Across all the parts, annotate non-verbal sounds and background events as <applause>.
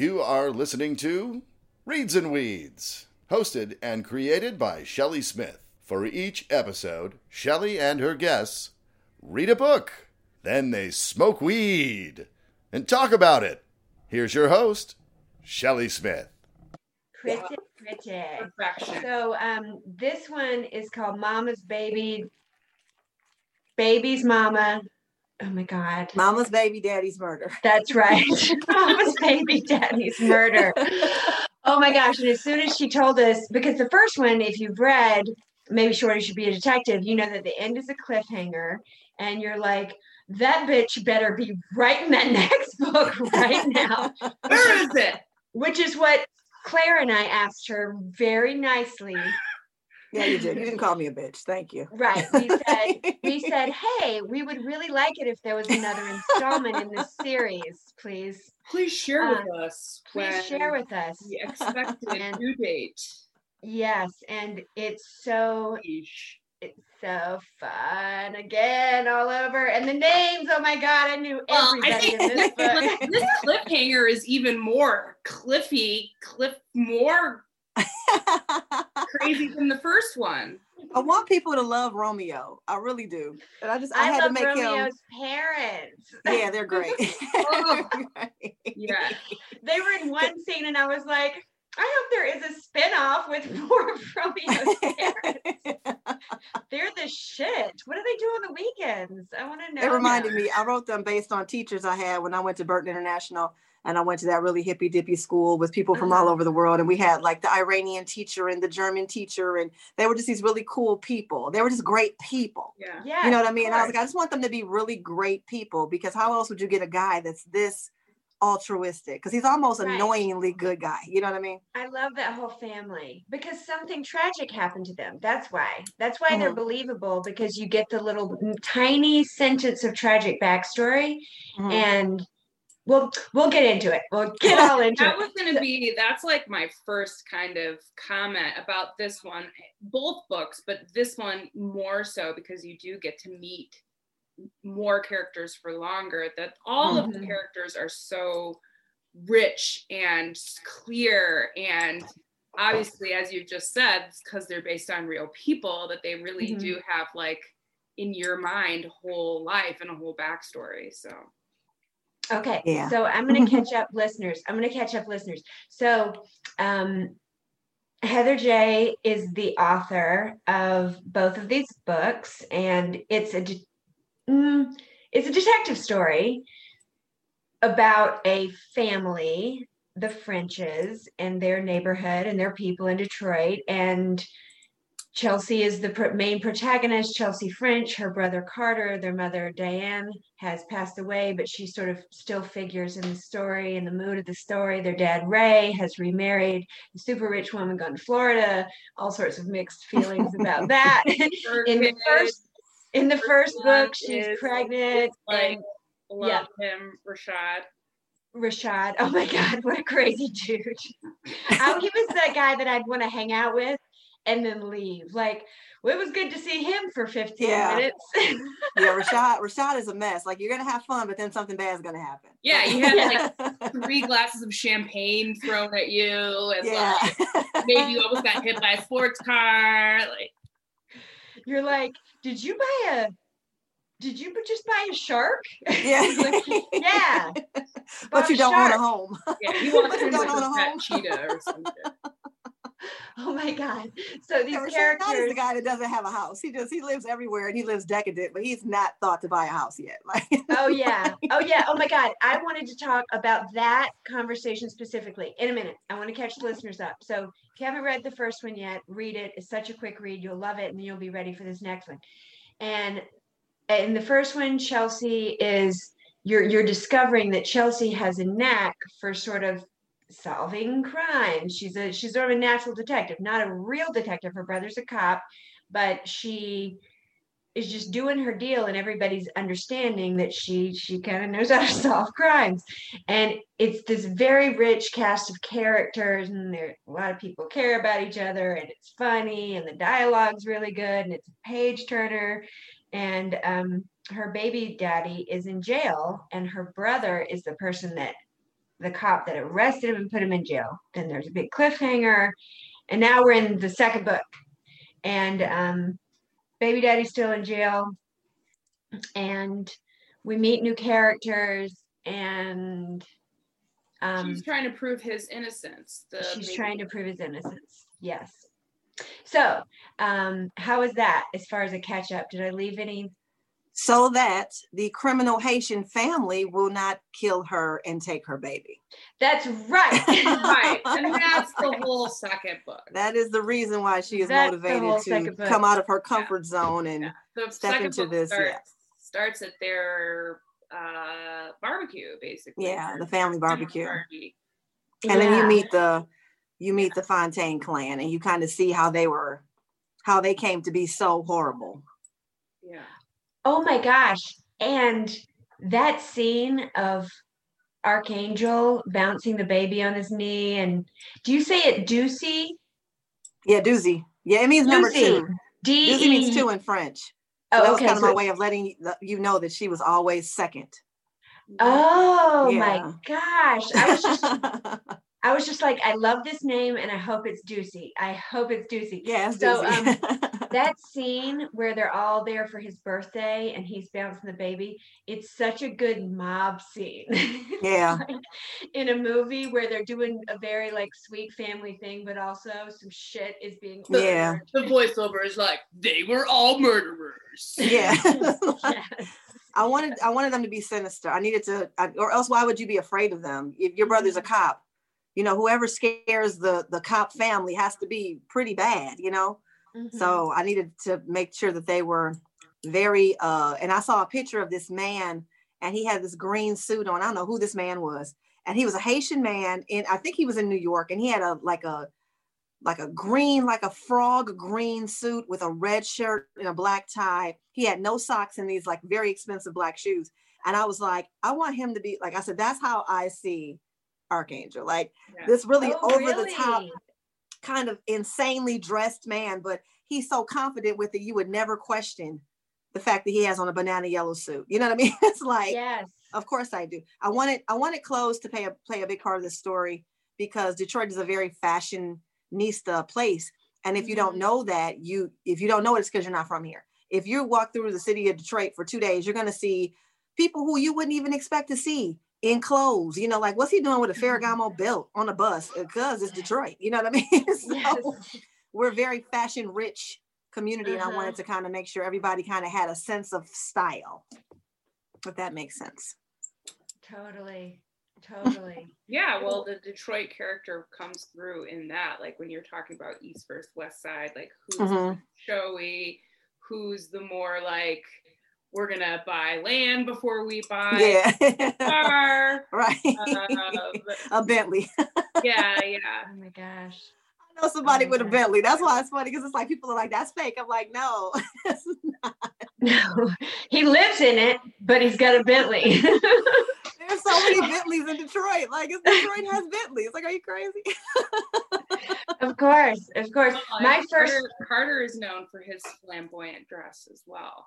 You are listening to Reads and Weeds, hosted and created by Shelley Smith. For each episode, Shelley and her guests read a book, then they smoke weed and talk about it. Here's your host, Shelley Smith. Pretty, pretty. Perfection. So um, this one is called Mama's Baby. Baby's Mama. Oh my God. Mama's baby, daddy's murder. That's right. <laughs> <laughs> Mama's Baby Daddy's Murder. Oh my gosh. And as soon as she told us, because the first one, if you've read Maybe Shorty Should Be a Detective, you know that the end is a cliffhanger. And you're like, that bitch better be writing that <laughs> next book right now. Where is it? Which is what Claire and I asked her very nicely. Yeah, you did. You didn't call me a bitch. Thank you. Right. We said, we <laughs> said, hey, we would really like it if there was another installment in this series, please. Please share Uh, with us. Please share with us. the expected And- due date. Yes, and it's so Yeesh. it's so fun again all over. And the names, oh my god, I knew Well, I everybody think in this <laughs> book. this cliffhanger is even more cliffy, cliff more <laughs> crazy than the first one. I want people to love Romeo. I really do. And I just I, I, had love to make Romeo's him. parents. Yeah, they're great. <laughs> <laughs> Oh. Yeah. They were in one scene and I was like, I hope there is a spin-off with more of Romeo's parents. They're the shit. What do they do on the weekends? I want to know. It reminded now. me. I wrote them based on teachers I had when I went to Burton International, and I went to that really hippy dippy school with people from all Uh-huh. over the world. And we had like the Iranian teacher and the German teacher, and they were just these really cool people. They were just great people. Yeah. Yeah. You know what I mean? And I was like, I just want them to be really great people because how else would you get a guy that's this altruistic? Because he's almost Right. annoyingly good guy. You know what I mean? I love that whole family because something tragic happened to them. That's why. That's why they're Mhm. believable because you get the little tiny sentence of tragic backstory, Mhm. and we'll we'll get into it. We'll get all <laughs> into That it. was going to be, that's like my first kind of comment about this one. Both books, but this one more so because you do get to meet more characters for longer. That all of the Mhm. characters are so rich and clear. And obviously, as you've just said, because they're based on real people, that they really Mhm. do have like in your mind whole life and a whole backstory. So, Okay. Yeah. So I'm going to catch up listeners. I'm going to catch up listeners. So um, Heather J is the author of both of these books, and it's a de- mm, it's a detective story about a family, the Frenches, and their neighborhood and their people in Detroit, and Chelsea is the main protagonist, Chelsea French. Her brother Carter, their mother Diane, has passed away, but she sort of still figures in the story, in the mood of the story. Their dad Ray has remarried, a super rich woman gone to Florida. All sorts of mixed <laughs> feelings about that. <laughs> in the first, in the first book, she's is pregnant, like and love him, Rashad. Rashad. Oh my <laughs> God, what a crazy dude! How he was that guy that I'd want to hang out with and then leave. Like, well, it was good to see him for 15 Yeah. minutes. yeah, <laughs> Rashad. Rashad is a mess. Like you're gonna have fun, but then something bad is gonna happen. Yeah, you had like <laughs> three glasses of champagne thrown at you, and yeah. like <laughs> maybe you almost got hit by a sports car. Like, You're like, did you buy a? Did you just buy a shark? yeah. Like, yeah. but you don't want a home. yeah, You him don't like own a a pet home. cheetah or something. <laughs> Oh my God. So these Rashad is characters. the guy that doesn't have a house. He just he lives everywhere and he lives decadent, but he's not thought to buy a house yet. <laughs> Like Oh yeah. <laughs> Oh yeah. Oh my God. I wanted to talk about that conversation specifically in a minute. I want to catch the listeners up. So if you haven't read the first one yet, read it. It's such a quick read. You'll love it and you'll be ready for this next one. And in the first one, Chelsea is you're you're discovering that Chelsea has a knack for sort of solving crimes. She's a she's sort of a natural detective, not a real detective. Her brother's a cop, but she is just doing her deal and everybody's understanding that she she kind of knows how to <laughs> solve crimes and it's this very rich cast of characters and there a lot of people care about each other and it's funny and the dialogue's really good and it's a page turner and um her baby daddy is in jail and her brother is the person that the cop that arrested him and put him in jail. Then there's a big cliffhanger, and now we're in the second book, and um, baby daddy's still in jail, and we meet new characters, and um, she's trying to prove his innocence. She's baby- trying to prove his innocence. Yes. So, um, how is that as far as a catch up? Did I leave any? So that the criminal Haitian family will not kill her and take her baby. That's right. <laughs> right, and that's the whole second book. That is the reason why she is That's motivated to come out of her comfort zone and Yeah. Step into this, starts, yeah. starts at their uh, barbecue, basically. yeah, the family barbecue. and then you meet the you meet the Fontaine clan and you kind of see how they were how they came to be so horrible. Yeah. Oh my gosh. And that scene of Archangel bouncing the baby on his knee. And do you say it doozy? Yeah, doozy. Yeah, it means number Doozy. two. D Doozy means two in French. So Oh, that was okay. kind of my way of letting you- you know that she was always second. Oh Yeah. my gosh. I was just <laughs> I was just like, I love this name and I hope it's Doocy. I hope it's Doocy. yeah, it's So, doozy. Um, <laughs> that scene where they're all there for his birthday and he's bouncing the baby, it's such a good mob scene. <laughs> Yeah. Like, in a movie where they're doing a very like sweet family thing, but also some shit is being Yeah. The voiceover is like, they were all murderers. <laughs> yeah. Yes. I wanted I wanted them to be sinister. I needed to, I, or else why would you be afraid of them? If your brother's a mm-hmm. cop, you know, whoever scares the the cop family has to be pretty bad, you know. Mhm. So I needed to make sure that they were very. uh And I saw a picture of this man, and he had this green suit on. I don't know who this man was, and he was a Haitian man, and I think he was in New York, and he had a like a like a green, like a frog green suit with a red shirt and a black tie. He had no socks and these like very expensive black shoes. And I was like, I want him to be like I said, that's how I see Archangel. Like Yeah. this really Oh, over the top, kind of insanely dressed man, but he's so confident with it, you would never question the fact that he has on a banana yellow suit. You know what I mean? <laughs> It's like, Yes. of course I do. I wanted I wanted clothes to play a play a big part of this story because Detroit is a very fashionista place. And if you don't Mhm. know that, you if you don't know it, it's because you're not from here. If you walk through the city of Detroit for two days, you're gonna see people who you wouldn't even expect to see in clothes. You know, like what's he doing with a Ferragamo belt on a bus? Because it's Detroit. You know what I mean? <laughs> so Yes. we're a very fashion rich community, and I Uh-huh. wanted to kind of make sure everybody kind of had a sense of style. If that makes sense. Totally. Totally. <laughs> Yeah, well, the Detroit character comes through in that, like when you're talking about East versus West Side, like who's Mhm. showy, who's the more like we're gonna buy land before we buy Yeah. a car. <laughs> right. Um, a Bentley. <laughs> yeah, yeah. Oh my gosh. I know somebody my with a Bentley. That's why it's funny because it's like people are like, that's fake. I'm like, no. <laughs> it's not. No, he lives in it, but he's got a Bentley. There's so many Bentleys in Detroit. Like, it's Detroit has Bentleys. Like, are you crazy? of course, of course. Well, My and first, Carter, Carter is known for his flamboyant dress as well.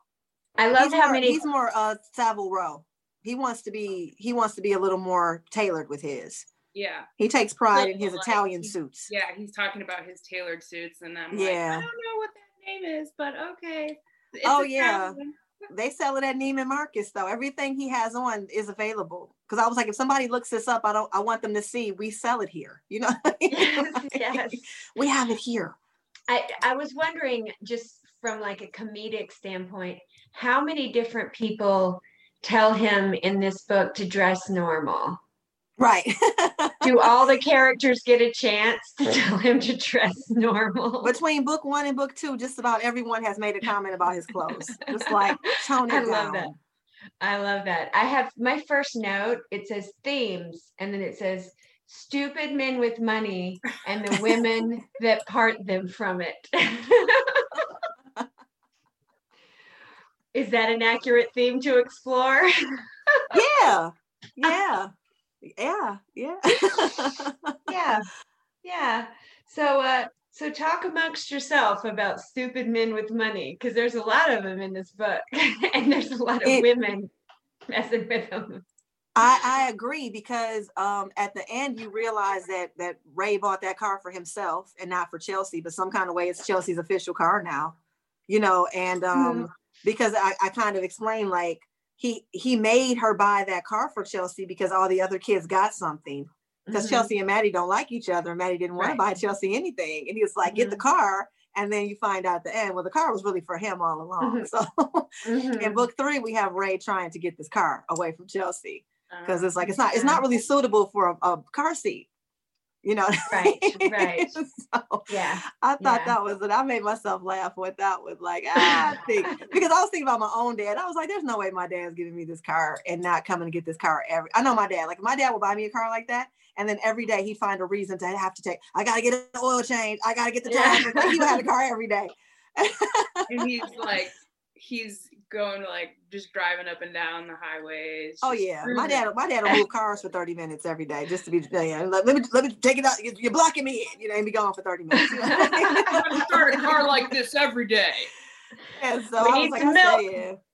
I love he's how more, many. He's more uh, Savile Row. He wants to be. He wants to be a little more tailored with his. Yeah, He takes pride in his Like, Italian he- suits. yeah. He's talking about his tailored suits, and I'm Yeah. like, I don't know what that name is, but okay. It's Oh, yeah. Italian. They sell it at Neiman Marcus though. Everything he has on is available. Because I was like, if somebody looks this up, I don't. I want them to see we sell it here. You know. yes, <laughs> <laughs> yes. we have it here. I, I was wondering, just from like a comedic standpoint, how many different people tell him in this book to dress normal? Right. <laughs> Do all the characters get a chance to tell him to dress normal? Between book one and book two, just about everyone has made a comment about his clothes. Just like <laughs> tone it I down. love that. I love that. I have my first note, it says themes, and then it says stupid men with money and the women <laughs> that part them from it. Is that an accurate theme to explore? <laughs> Yeah. Yeah. Yeah. Yeah. <laughs> yeah. Yeah. So uh so talk amongst yourself about stupid men with money because there's a lot of them in this book <laughs> and there's a lot of It- women messing with them. I, I agree because um, at the end you realize that that Ray bought that car for himself and not for Chelsea, but some kind of way it's Chelsea's official car now, you know. And um, Mhm. Because I, I kind of explained like he he made her buy that car for Chelsea because all the other kids got something because Mhm. Chelsea and Maddie don't like each other. Maddie didn't want Right. to buy Chelsea anything, and he was like, "Get the car." And then you find out at the end, well, the car was really for him all along. Mhm. So <laughs> in book three, we have Ray trying to get this car away from Chelsea because it's like it's not it's not really suitable for a, a car seat you know Right, right. <laughs> so Yeah. i thought Yeah. that was it i made myself laugh with that was like ah, I think <laughs> because i was thinking about my own dad i was like there's no way my dad's giving me this car and not coming to get this car every i know my dad like my dad would buy me a car like that and then every day he'd find a reason to have to take i gotta get an oil change i gotta get the Yeah. like he would have the car every day and he's <laughs> like he's going like just driving up and down the highways. Oh yeah, my dad, my dad will move cars for thirty minutes every day just to be. Yeah, let, let me let me take it out. You- You're blocking me in, you know, and be gone for thirty minutes. <laughs> I'm gonna start a car like this every day. and so We I was need like, some I said, milk. <laughs>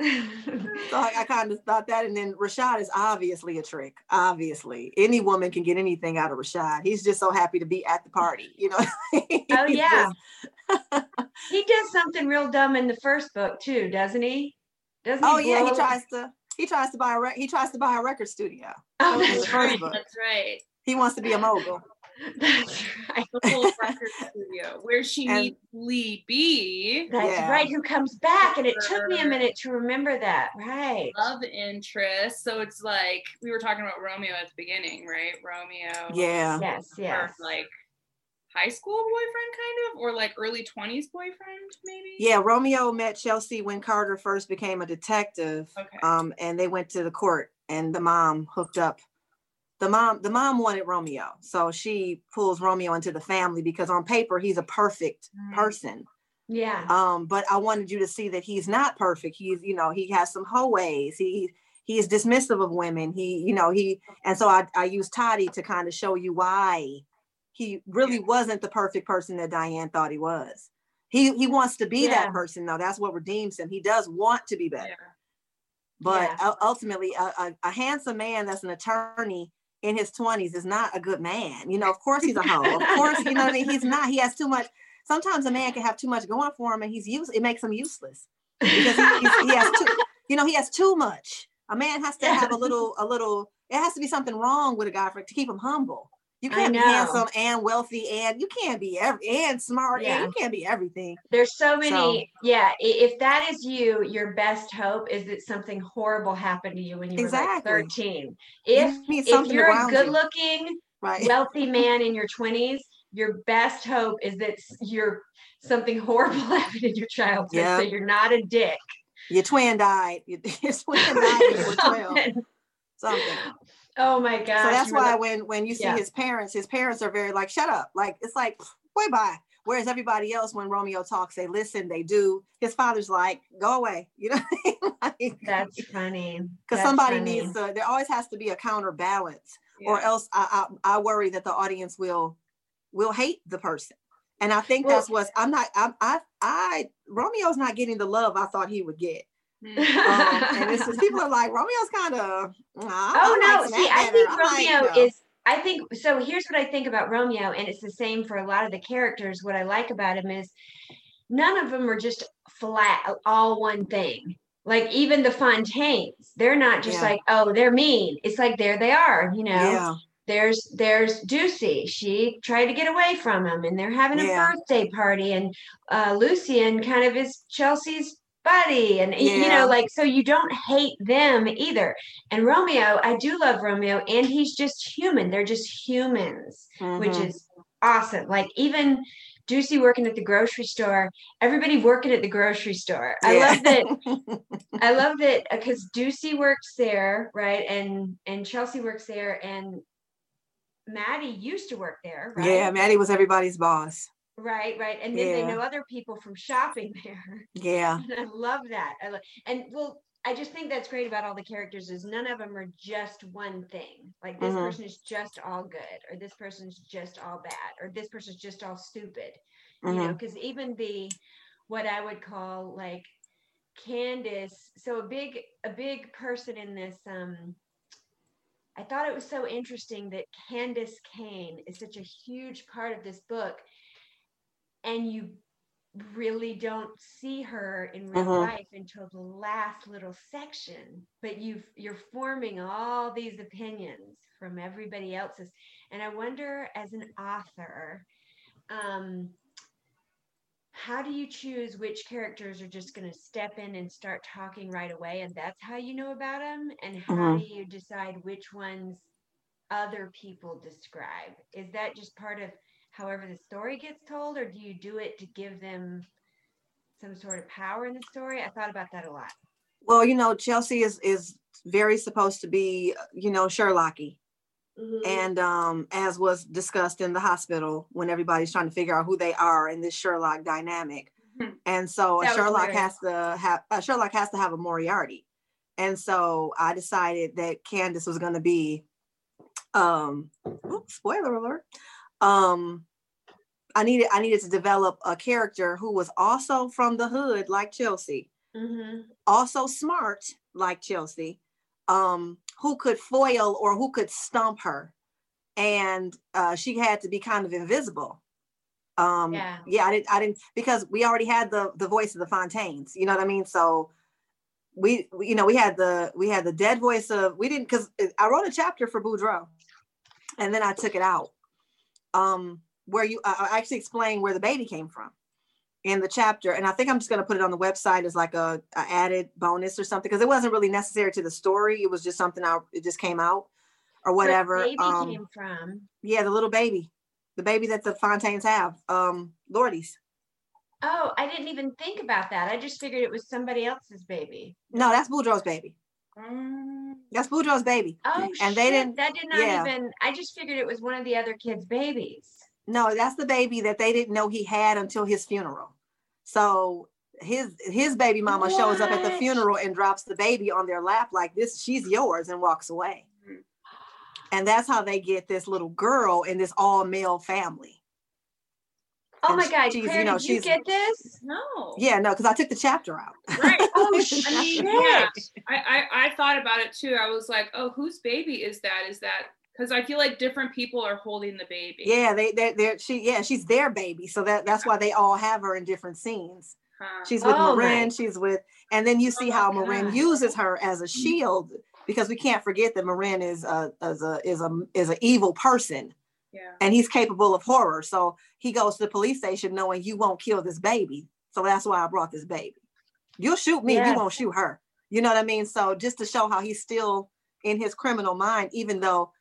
So I, I kind of thought that, and then Rashad is obviously a trick. Obviously, any woman can get anything out of Rashad. He's just so happy to be at the party, you know. <laughs> Oh, yeah. just- he does something real dumb in the first book too, doesn't he? Doesn't he? oh yeah, he tries to. He tries to buy a rec- he tries to buy a record studio. Oh, that's right. book. That's right. He wants to be a mogul. <laughs> That's right. The full <laughs> record studio where she And- meets Lee B, That's Yeah. right. Who comes back? And it took me a minute to remember that. Right. love interest. So it's like we were talking about Romeo at the beginning, right? Romeo. Yeah. Yes. Yes. like high school boyfriend, kind of, or like early twenties boyfriend, maybe. Yeah, Romeo met Chelsea when Carter first became a detective. Okay. Um, and they went to the court and the mom hooked up. The mom, the mom wanted Romeo. So she pulls Romeo into the family because on paper he's a perfect Mm. person. Yeah. Um, but I wanted you to see that he's not perfect. He's, you know, he has some hoe ways. He he is dismissive of women. He, you know, he and so I, I use Toddy to kind of show you why he really wasn't the perfect person that Diane thought he was. He he wants to be Yeah. that person though. That's what redeems him. He does want to be better. Yeah. But Yeah. ultimately, a, a, a handsome man that's an attorney in his 20s is not a good man. You know, of course he's a hoe. Of <laughs> course, you know what I mean? He's not. He has too much. Sometimes a man can have too much going for him and he's use it makes him useless because he, he has too, you know, he has too much. A man has to have a little, a little, it has to be something wrong with a guy for to keep him humble. You can't be handsome and wealthy and you can't be every and smart Yeah. and you can't be everything. There's so many. So- yeah. If that is you, your best hope is that something horrible happened to you when you Exactly. were like 13. If need if you're a good looking, right? wealthy <laughs> man in your 20s, your best hope is that you're something horrible <laughs> happened in your childhood. Yeah. So you're not a dick. Your twin died. Your, <laughs> your twin died when you were 12. Something. Oh my gosh. so that's why like- when when you see Yeah. his parents, his parents are very like, shut up. Like it's like way bye. Whereas everybody else, when Romeo talks, they listen, they do. His father's like, go away. <laughs> You know, because that's funny. That's somebody funny. needs to. There always has to be a counterbalance, or else I, I I worry that the audience will will hate the person. And I think Well- that's what's. I'm not. I I I Romeo's not getting the love I thought he would get. Um, and it's just people are like Romeo's kind of. oh no see i think romeo is i think so here's what i think about romeo and it's the same for a lot of the characters what i like about him is none of them are just flat all one thing like even the fontaines they're not just Yeah. like oh they're mean it's like there they are you know Yeah. there's there's Ducey. She tried to get away from him, and they're having a Yeah. birthday party, and uh, Lucian kind of is Chelsea's buddy, and y- you know, like so you don't hate them either. And Romeo, I do love Romeo, and he's just human. They're just humans, which Mhm. is awesome. Like even. Ducey working at the grocery store, everybody working at the grocery store. I love that <laughs> I love that because Ducey works there, right? And and Chelsea works there, and Maddie used to work there, right? Yeah, Maddie was everybody's boss. Right, right. And then they know other people from shopping <laughs> there. Yeah. And I love that. I lo- and well, I just think that's great about all the characters is none of them are just one thing. Like this Mhm. person is just all good, or this person's just all bad, or this person's just all stupid. You know, because even the what I would call like Candace, so a big a big person in this um I thought it was so interesting that Candace Kane is such a huge part of this book, and you really don't see her in real Mhm. life until the last little section but you you're forming all these opinions from everybody else's and i wonder as an author um how do you choose which characters are just going to step in and start talking right away and that's how you know about them and how Mhm. do you decide which ones other people describe is that just part of however the story gets told or do you do it to give them some sort of power in the story i thought about that a lot Well, you know, Chelsea is is very supposed to be, you know, Sherlocky. And um, as was discussed in the hospital when everybody's trying to figure out who they are in this Sherlock dynamic. Mhm. And so a Sherlock has to have uh, Sherlock has to have a Moriarty. And so I decided that Candace was going to be um oops, spoiler alert. Um I needed I needed to develop a character who was also from the hood like Chelsea hmm also smart like Chelsea, um, who could foil or who could stump her. And uh, she had to be kind of invisible. Um, Yeah. yeah, I didn't, I didn't, because we already had the the voice of the Fontaines, you know what I mean? So we, we you know, we had the we had the dead voice of we didn't because I wrote a chapter for Boudreaux and then I took it out. Um, where you I actually explained where the baby came from in the chapter. And i think i'm just going to put it on the website as like a, a added bonus or something because it wasn't really necessary to the story. It was just something I, it just came out or Where whatever baby um came from. yeah the little baby the baby that the fontaines have um lordy's oh i didn't even think about that. I just figured it was somebody else's baby. No that's boudreaux's baby Um, that's boudreaux's baby. Oh And they didn't- that did not yeah. even i just figured it was one of the other kids babies. No that's the baby that they didn't know he had until his funeral. So his his baby mama shows up at the funeral and drops the baby on their lap like this. She's yours and walks away. And that's how they get this little girl in this all male family oh my god she's, Claire, you know, did you get this no. yeah no because i took the chapter out Right. <laughs> oh I shit mean, yeah. I, I I thought about it too. I was like, oh, whose baby is that? Is that because I feel like different people are holding the baby. yeah they they they're she yeah she's their baby so that that's why they all have her in different scenes Huh. she's with Oh, marin my- she's with and then you oh see Oh, how my marin God. uses her as a mm-hmm. shield because we can't forget that marin is a is a is a is an evil person yeah. and he's capable of horror so he goes to the police station knowing you won't kill this baby. So that's why i brought this baby. You'll shoot me you won't shoot her. You know what i mean? So just to show how he's still in his criminal mind even though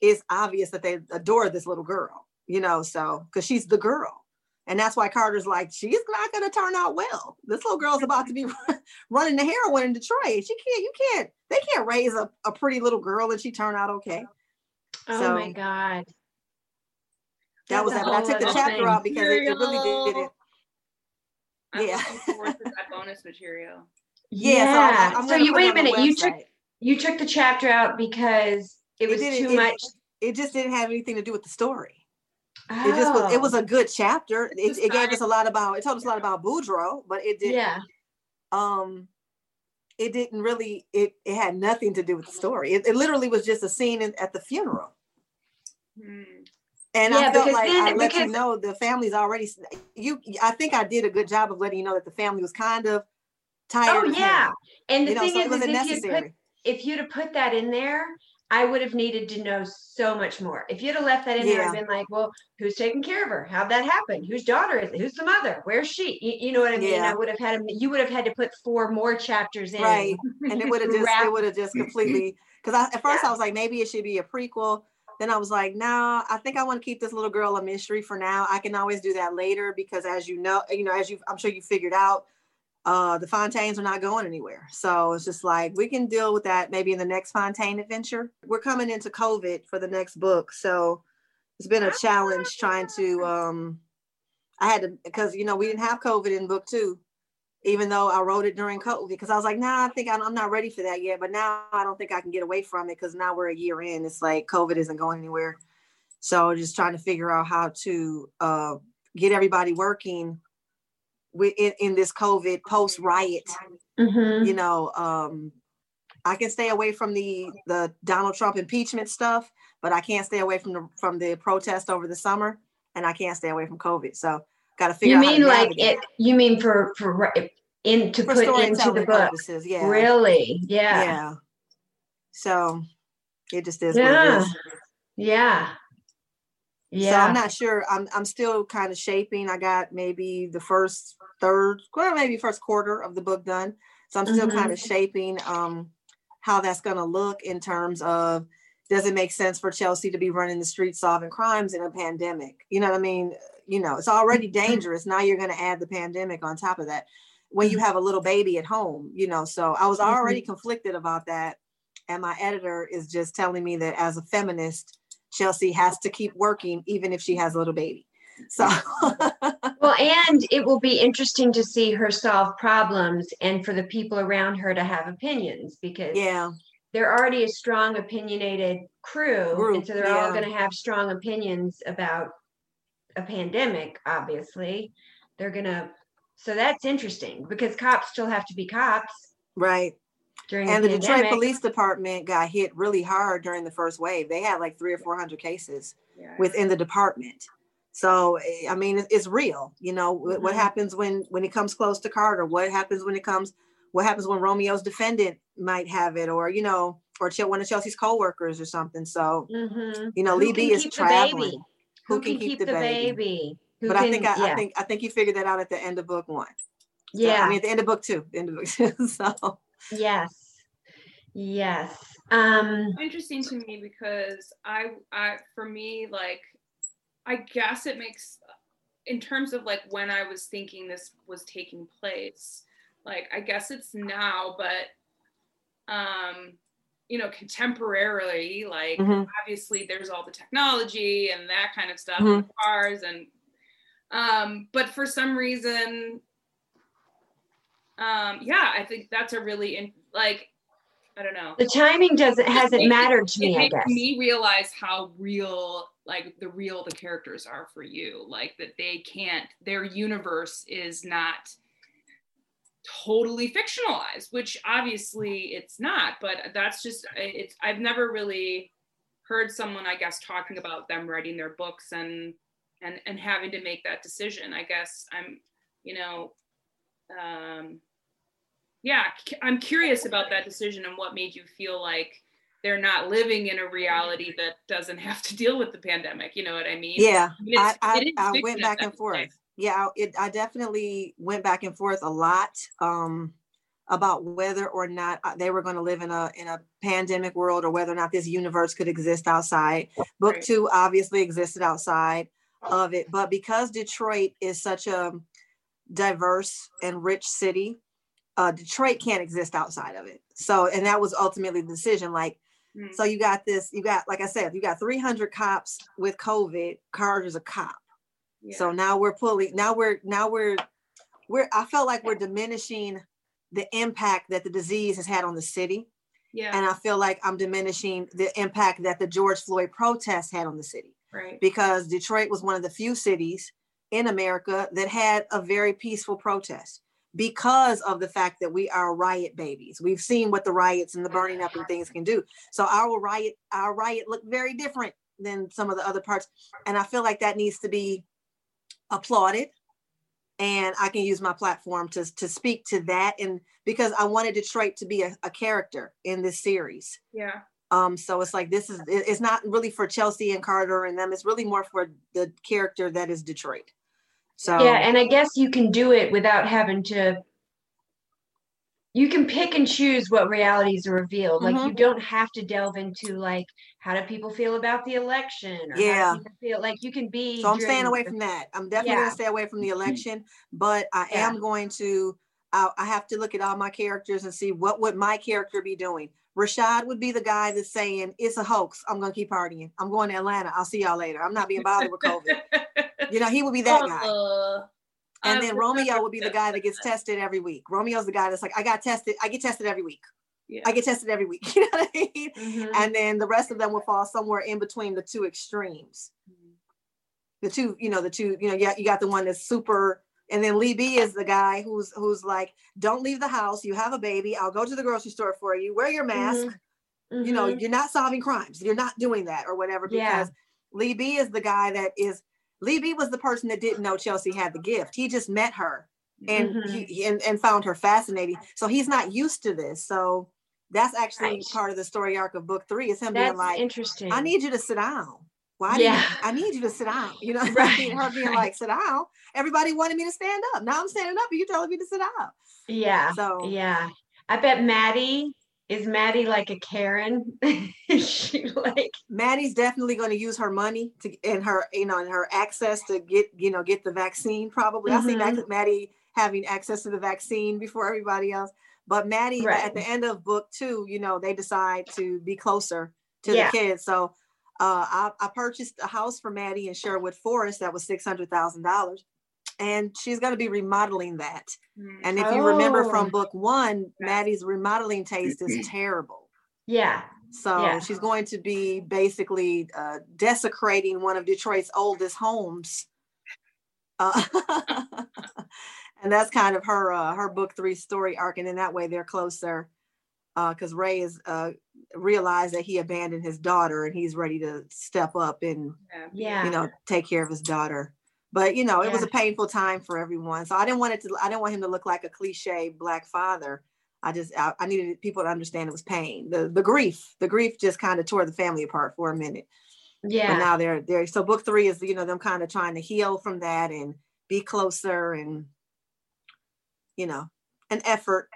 it's obvious that they adore this little girl you know so because she's the girl. And that's why carter's like she's not going to turn out well. This little girl's about to be <laughs> running the heroin in detroit. She can't you can't they can't raise a, a pretty little girl and she turn out okay. Oh So- my god that was that but i took the chapter thing. out because it, it really didn't Material. I'm Yeah. looking forward to that bonus material. <laughs> Yeah, so I- I'm so you wait a minute you took you took the chapter out because it It was didn't- too it- much It just didn't have anything to do with the story. It just was. It Oh, was a good chapter. It, it gave us a lot about. It told us a lot about Boudreaux, but it did. yeah Um, it didn't really. It it had nothing to do with the story. It, it literally was just a scene in, at the funeral. Hmm. And Yeah, I felt like then- I let you because- know the family's already. You, I think I did a good job of letting you know that the family was kind of tired. oh yeah and the you know, thing so is, is if you necessary. put if you'd have put that in there I would have needed to know so much more. If you'd have left that in there and Yeah. been like, well, who's taking care of her? How'd that happen? Whose daughter is it? Who's the mother? Where's she? You, you know what I mean? Yeah. I would have had, a- you would have had to put four more chapters in. right and it <laughs> would have just it would have just <clears throat> completely because I at first I was like maybe it should be a prequel. Then I was like, no, I think I want to keep this little girl a mystery for now. I can always do that later because as you know, you know, as you I'm sure you figured out, uh the Fontaines are not going anywhere. So it's just like we can deal with that maybe in the next Fontaine adventure. We're coming into COVID for the next book. So it's been a challenge trying to um I had to because you know we didn't have COVID in book two even though I wrote it during COVID because I was like, nah, I think I'm, I'm not ready for that yet. But now I don't think I can get away from it because now we're a year in. It's like COVID isn't going anywhere. So just trying to figure out how to uh, get everybody working with in, in this COVID post riot, Mhm. you know, um, I can stay away from the the Donald Trump impeachment stuff, but I can't stay away from the from the protest over the summer, and I can't stay away from COVID. So got to figure You to mean like it, you mean for, for, in, to for put into the book? purposes. Yeah. Really? Yeah. Yeah. So it just is what it Yeah. is. Yeah. So I'm not sure. I'm I'm still kind of shaping. I got maybe the first third, well, maybe first quarter of the book done. So I'm still Mhm. kind of shaping um how that's gonna look in terms of does it make sense for Chelsea to be running the streets solving crimes in a pandemic? You know what I mean? You know, it's already mm-hmm. dangerous. Now you're gonna add the pandemic on top of that when you mm-hmm. have a little baby at home, you know. So I was mm-hmm. already conflicted about that. And my editor is just telling me that as a feminist, Chelsea has to keep working even if she has a little baby. So <laughs> Well, and it will be interesting to see her solve problems and for the people around her to have opinions because yeah, they're already a strong opinionated crew. and so they're all going to have strong opinions about a pandemic, obviously. They're going to, so that's interesting because cops still have to be cops right. during And the the. Detroit Police Department got hit really hard during the first wave. They had like three or four hundred cases Yeah. within the department. So eh, I mean, it's, real. You know what, what happens when when it comes close to Carter? What happens when it comes? What happens when Romeo's defendant might have it, or you know, or one of Chelsea's co-workers or something? So Mhm. you know, Lee B is traveling. Baby? Who can keep the baby? Who But I think I, yeah. I think I think you figured that out at the end of book one. So, yeah. I mean, at the end of book two. The end of book <laughs> two. so Yes. Yes. Um, interesting to me because I, I, for me, like, I guess it makes, in terms of like when I was thinking this was taking place, like, I guess it's now, but, um, you know, contemporarily, like, Mhm. obviously there's all the technology and that kind of stuff, Mhm. cars and, um, but for some reason, um, yeah, I think that's a really, in, like, I don't know the timing doesn't hasn't makes- mattered to it me, I makes guess. me realize how real like the real the characters are for you like that they can't their universe is not totally fictionalized which obviously it's not but that's just it's i've never really heard someone i guess talking about them writing their books and and and having to make that decision. I guess i'm you know um yeah i'm curious about that decision and what made you feel like they're not living in a reality that doesn't have to deal with the pandemic you know what i mean? Yeah, I I I, it is I fiction went back and forth. Yeah, it I definitely went back and forth a lot um, about whether or not uh, they were going to live in a in a pandemic world or whether or not this universe could exist outside. Book Right. two obviously existed outside of it, but because Detroit is such a diverse and rich city, uh, Detroit can't exist outside of it. So, and that was ultimately the decision. Like, Mm. so you got this, you got, like I said, you got 300 cops with COVID. Carter's a cop. Yeah. So now we're pulling, now we're, now we're, we're, I felt like we're diminishing the impact that the disease has had on the city. yeah And I feel like I'm diminishing the impact that the George Floyd protests had on the city right because Detroit was one of the few cities in America that had a very peaceful protest because of the fact that we are riot babies. We've seen what the riots and the burning up and things can do. So our riot, our riot looked very different than some of the other parts. And I feel like that needs to be applauded. And I can use my platform to, to speak to that. And because I wanted Detroit to be a, a character in this series. yeah Um, so it's like this is it's not really for Chelsea and Carter and them. It's really more for the character that is Detroit. So Yeah, and I guess you can do it without having to. You can pick and choose what realities are revealed. Like Mhm. you don't have to delve into like how do people feel about the election Yeah. feel like you can be. so I'm staying away from that. I'm definitely Yeah. gonna stay away from the election, but I Yeah. am going to. I, I have to look at all my characters and see what would my character be doing. Rashad would be the guy that's saying it's a hoax. I'm gonna keep partying. I'm going to Atlanta. I'll see y'all later. I'm not being bothered with COVID. <laughs> You know, he would be that guy. And I then Romeo would be the guy that gets tested every week. Romeo's the guy that's like, I got tested. I get tested every week. yeah. I get tested every week. <laughs> You know what I mean? Mhm. and then the rest of them will fall somewhere in between the two extremes the two you know the two you know yeah you got the one that's super And then Lee B is the guy who's who's like, don't leave the house. You have a baby. I'll go to the grocery store for you. Wear your mask. You know, Mhm. you're not solving crimes. You're not doing that or whatever. Yeah. Because Lee B is the guy that is Lee was the person that didn't know Chelsea had the gift. He just met her and Mhm. he and, and found her fascinating. So he's not used to this. So that's actually Right. part of the story arc of book three is him That's being like, interesting. I need you to sit down. Why do you, Yeah. I need you to sit down. You know, <laughs> <laughs> Right, her being right. like, sit down. Everybody wanted me to stand up. Now I'm standing up and you're telling me to sit down. Yeah. So Yeah. I bet Maddie is Maddie like a Karen? <laughs> Is she like Maddie's definitely going to use her money to and her, you know, and her access to get, you know, get the vaccine. Probably, I see. Maddie having access to the vaccine before everybody else. But Maddie, Right. at the end of book two, you know, they decide to be closer to Yeah. the kids. So, uh, I, I purchased a house for Maddie in Sherwood Forest that was six hundred thousand dollars, and she's going to be remodeling that. Mm. And if you remember Oh. from book one, Maddie's remodeling taste is <clears throat> terrible. yeah. So Yeah. she's going to be basically uh, desecrating one of Detroit's oldest homes. Uh, <laughs> and that's kind of her uh, her book three story arc, and in that way they're closer. Because Ray is uh, realized that he abandoned his daughter, and he's ready to step up and Yeah. Yeah. you know take care of his daughter. But you know, it was a painful time for everyone. So I didn't want it to. I didn't want him to look like a cliche black father. I just I, I needed people to understand it was pain. The the grief, the grief just kind of tore the family apart for a minute. But Yeah. now they're they're so book three is you know them kind of trying to heal from that and be closer and you know an effort.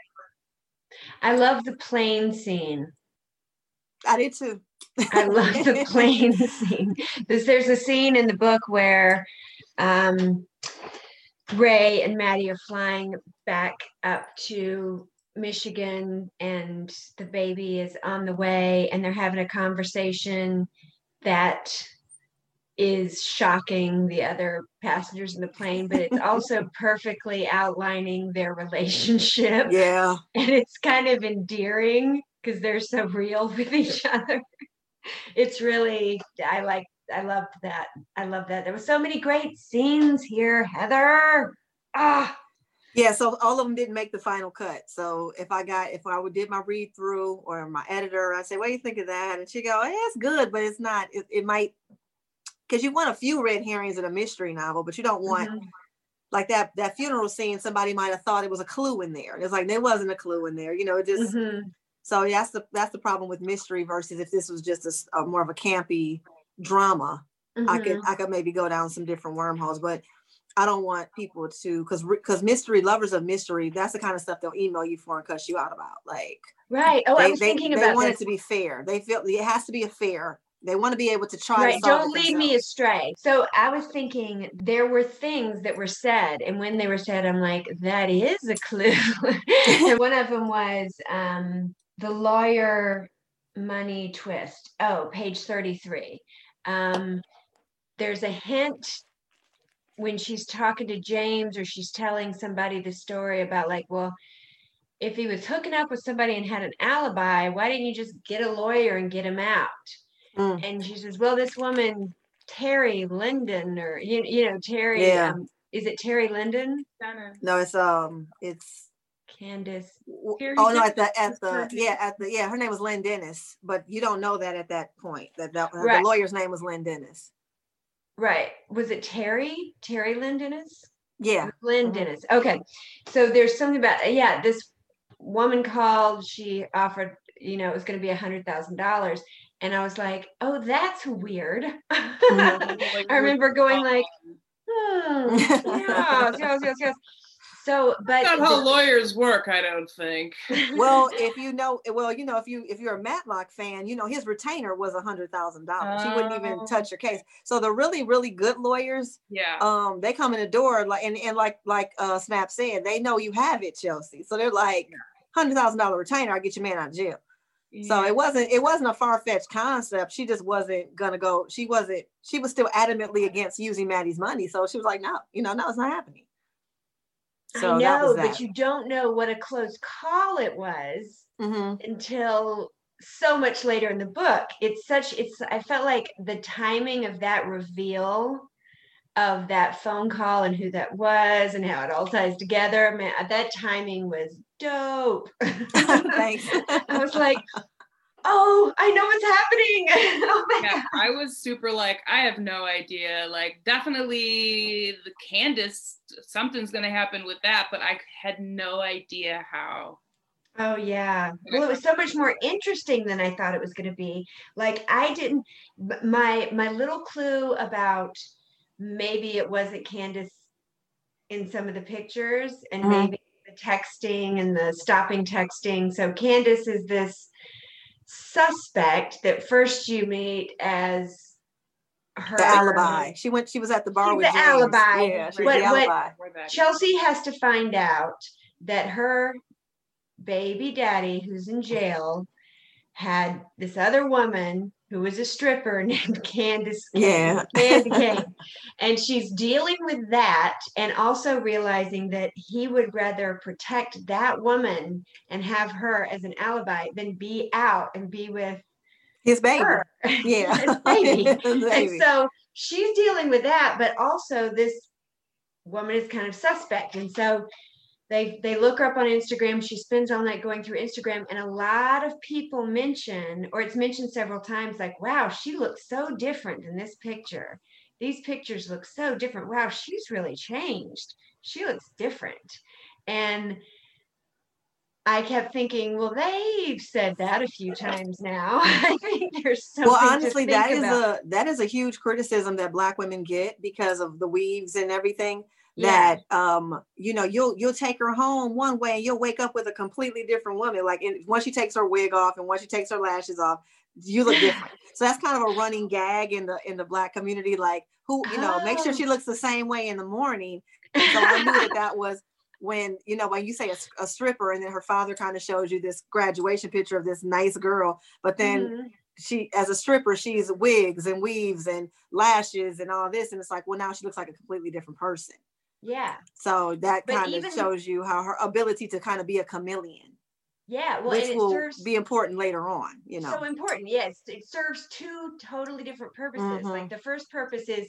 I love the plane scene. I did too. I love the <laughs> plane scene. There's, there's a scene in the book where um, Ray and Maddie are flying back up to Michigan, and the baby is on the way, and they're having a conversation that is shocking the other passengers in the plane, but it's <laughs> also perfectly outlining their relationship. yeah. <laughs> and it's kind of endearing because they're so real with each other. It's really I like I loved that. I love that. There were so many great scenes here, Heather. Ah, Yeah, so all of them didn't make the final cut. So if I got, if I would did my read through or my editor, I'd say, "What do you think of that?" And she go, "Eh, "It's good, but it's not. It, it might because you want a few red herrings in a mystery novel, but you don't want mhm. like that that funeral scene. Somebody might have thought it was a clue in there. It's like there wasn't a clue in there. You know, it just Mhm. so that's the that's the problem with mystery versus if this was just a more of a campy drama. I could Mhm. I could maybe go down some different wormholes, but I don't want people to because because mystery lovers of mystery that's the kind of stuff they'll email you for and cuss you out about. Like right. Oh, I was they, thinking they about want this. it to be fair. They feel it has to be a fair. They want to be able to try. Right, don't lead me astray. So I was thinking there were things that were said, and when they were said, I'm like, that is a clue. <laughs> and one of them was um, the lawyer money twist. Oh, page 33. Um, there's a hint when she's talking to James or she's telling somebody the story about, like, well, if he was hooking up with somebody and had an alibi, why didn't you just get a lawyer and get him out? Mm. and she says, "Well, this woman, Terry Linden, or you, you know, Terry, Yeah. um, is it Terry Linden? No, it's um, it's Candace. oh no, at the at the yeah at the yeah her name was Lynn Dennis, but you don't know that at that point. That, that Right. the lawyer's name was Lynn Dennis. Right? Was it Terry? Terry Lynn Dennis? Yeah, Lynn Mhm. Dennis. Okay, so there's something about yeah. This woman called. She offered, you know, it was going to be a hundred thousand dollars, and I was like, oh, that's weird. <laughs> I remember going like, hmm, yes, yes, yes, yes. So, but That's not how the- lawyers work, I don't think. <laughs> well, if you know, well, you know, if you if you're a Matlock fan, you know his retainer was a hundred thousand dollars. He wouldn't even Oh. touch your case. So the really really good lawyers, Yeah. um, they come in the door like and, and like like uh Snap said, they know you have it, Chelsea. So they're like hundred thousand dollar retainer, I'll get your man out of jail. So it wasn't it wasn't a far fetched concept. She just wasn't gonna go. She wasn't. She was still adamantly against using Maddie's money. So she was like, no, you know, no, it's not happening. So I that know, was but you don't know what a close call it was Mhm. until so much later in the book. It's such it's I felt like the timing of that reveal of that phone call and who that was and how it all ties together. Man, that timing was dope. <laughs> Thanks. <laughs> I was like, oh, I know what's happening. <laughs> oh my yeah, God. I was super like, I have no idea. Like, definitely the Candace, something's gonna happen with that, but I had no idea how. Oh yeah. Well, it was so much more interesting than I thought it was going to be. Like I didn't my my little clue about maybe it wasn't Candace in some of the pictures and Mhm. maybe the texting and the stopping texting. So Candace is this suspect that first you meet as her The alibi. She went. She was at the bar She's with the James. alibi. Yeah, she What- the alibi. Or that. Chelsea has to find out that her baby daddy, who's in jail, had this other woman who was a stripper <laughs> named Candace. Yeah. <laughs> Candy Kane. <laughs> And she's dealing with that and also realizing that he would rather protect that woman and have her as an alibi than be out and be with His baby. her. Yeah. His baby. His And so she's dealing with that, but also this woman is kind of suspect. And so they they look her up on Instagram. She spends all night going through Instagram, and a lot of people mention, or it's mentioned several times, like, wow, she looks so different in this picture. These pictures look so different. Wow, she's really changed. She looks different. And I kept thinking, well, they've said that a few times now. <laughs> I think there's something. well honestly that is about. a that is a huge criticism that black women get because of the weaves and everything Yeah. that um you know you'll you'll take her home one way and you'll wake up with a completely different woman like in, once she takes her wig off and once she takes her lashes off you look <laughs> different so that's kind of a running gag in the in the black community like who you know make sure Oh. she looks the same way in the morning and so i knew that that was when you know when you say a stripper and then her father kind of shows you this graduation picture of this nice girl but then Mhm. she as a stripper she's wigs and weaves and lashes and all this and it's like well now she looks like a completely different person Yeah. so that kind of shows you how her ability to kind of be a chameleon Yeah. Well, which it will serves be important later on you know so important. Yes, it serves two totally different purposes. Like Mm-hmm. the first purpose is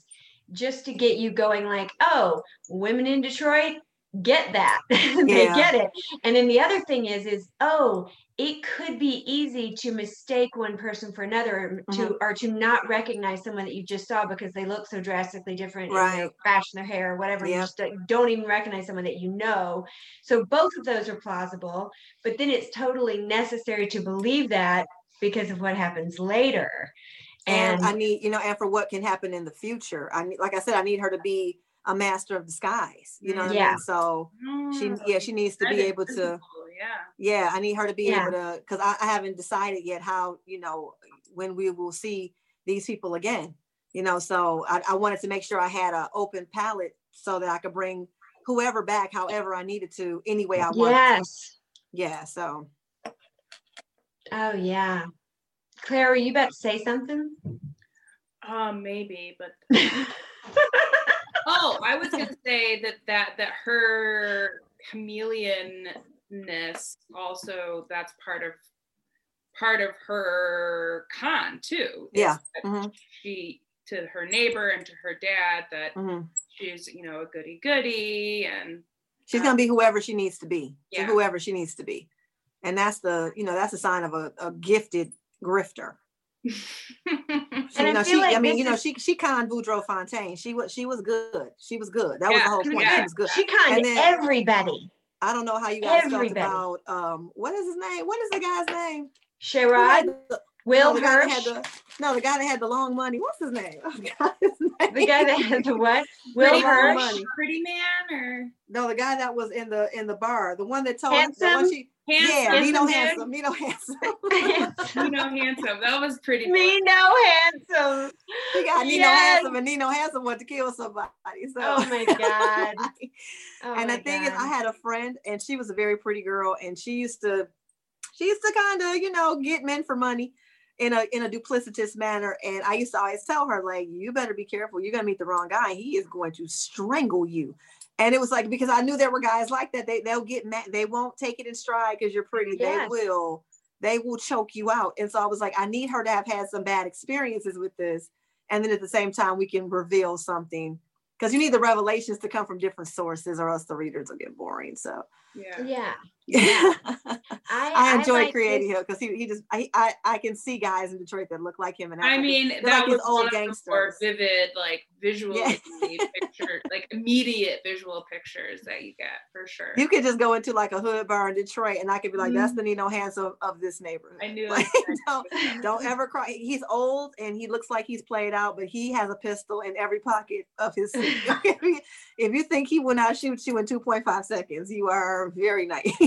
just to get you going, like, oh, women in Detroit get that. <laughs> they Yeah. get it. And then the other thing is, is oh, it could be easy to mistake one person for another, or to Mm-hmm. or to not recognize someone that you just saw because they look so drastically different Right. fashion, their hair, whatever. and You just don't- don't even recognize someone that you know. So both of those are plausible, but then it's totally necessary to believe that because of what happens later. and And, i need you know and for what can happen in the future i need like i said i need her to be a master of disguise you know what i Yeah. mean so she Mm, yeah she needs to that be able to visible, Yeah. yeah i need her to be Yeah. able to because I, I haven't decided yet how you know when we will see these people again you know so i, I wanted to make sure i had an open palette so that i could bring whoever back however i needed to any way i wanted yes. yeah so Oh, yeah. Claire, were you about to say something? Um, maybe, but <laughs> oh, I was gonna say that that that her chameleonness also that's part of part of her con too. Yeah, that mhm. She to her neighbor and to her dad that mhm. she's you know a goody goody and she's gonna be whoever she needs to be to whoever she needs to be and that's the you know that's a sign of a, a gifted grifter <laughs> She, And you I know, feel she, I mean, you know, is- she she conned Boudreaux Fontaine. She was she was good. She was good. That was the whole point. She was good. She conned And then- everybody. I don't know how you guys Everybody. felt about um what is his name? What is the guy's name? Who Sherrod, had the- Will no, the guy that had the no, the guy that had the long money. What's his name? <laughs> I forgot his name. the guy that had the what? <laughs> Will pretty Hirsch. money. pretty man or No, the guy that was in the in the bar. The one that told the one Handsome? she handsome, yeah, Nino dude. Handsome. Nino Handsome. you know <laughs> handsome. That was pretty. Me no handsome. She got Nino Yes. Handsome and Nino Handsome wanted to kill somebody. So Oh my God. <laughs> Oh and my the thing is, I had a friend, and she was a very pretty girl, and she used to, she used to kind of, you know, get men for money in a in a duplicitous manner. And I used to always tell her, like, you better be careful. You're gonna meet the wrong guy. He is going to strangle you. And it was like because I knew there were guys like that. They they'll get mad. They won't take it in stride because you're pretty. Yes. They will. They will choke you out. And so I was like, I need her to have had some bad experiences with this, and then at the same time we can reveal something because you need the revelations to come from different sources, or else the readers will get boring. So Yeah. Yeah. yeah, <laughs> I, I enjoy like creating this- him because he, he just I, I I can see guys in Detroit that look like him, and I act like mean, They're that like was old one of the more vivid, like visual Yeah. picture, like immediate visual pictures that you get for sure. you could just go into like a hood bar in Detroit, and I could be like, "That's Mhm. the Nino Handsome of this neighborhood." I knew <laughs> Like, don't <laughs> don't ever cry. He's old and he looks like he's played out, but he has a pistol in every pocket of his suit. <laughs> if you think he will not shoot you in 2.5 seconds, you are very nice. <laughs>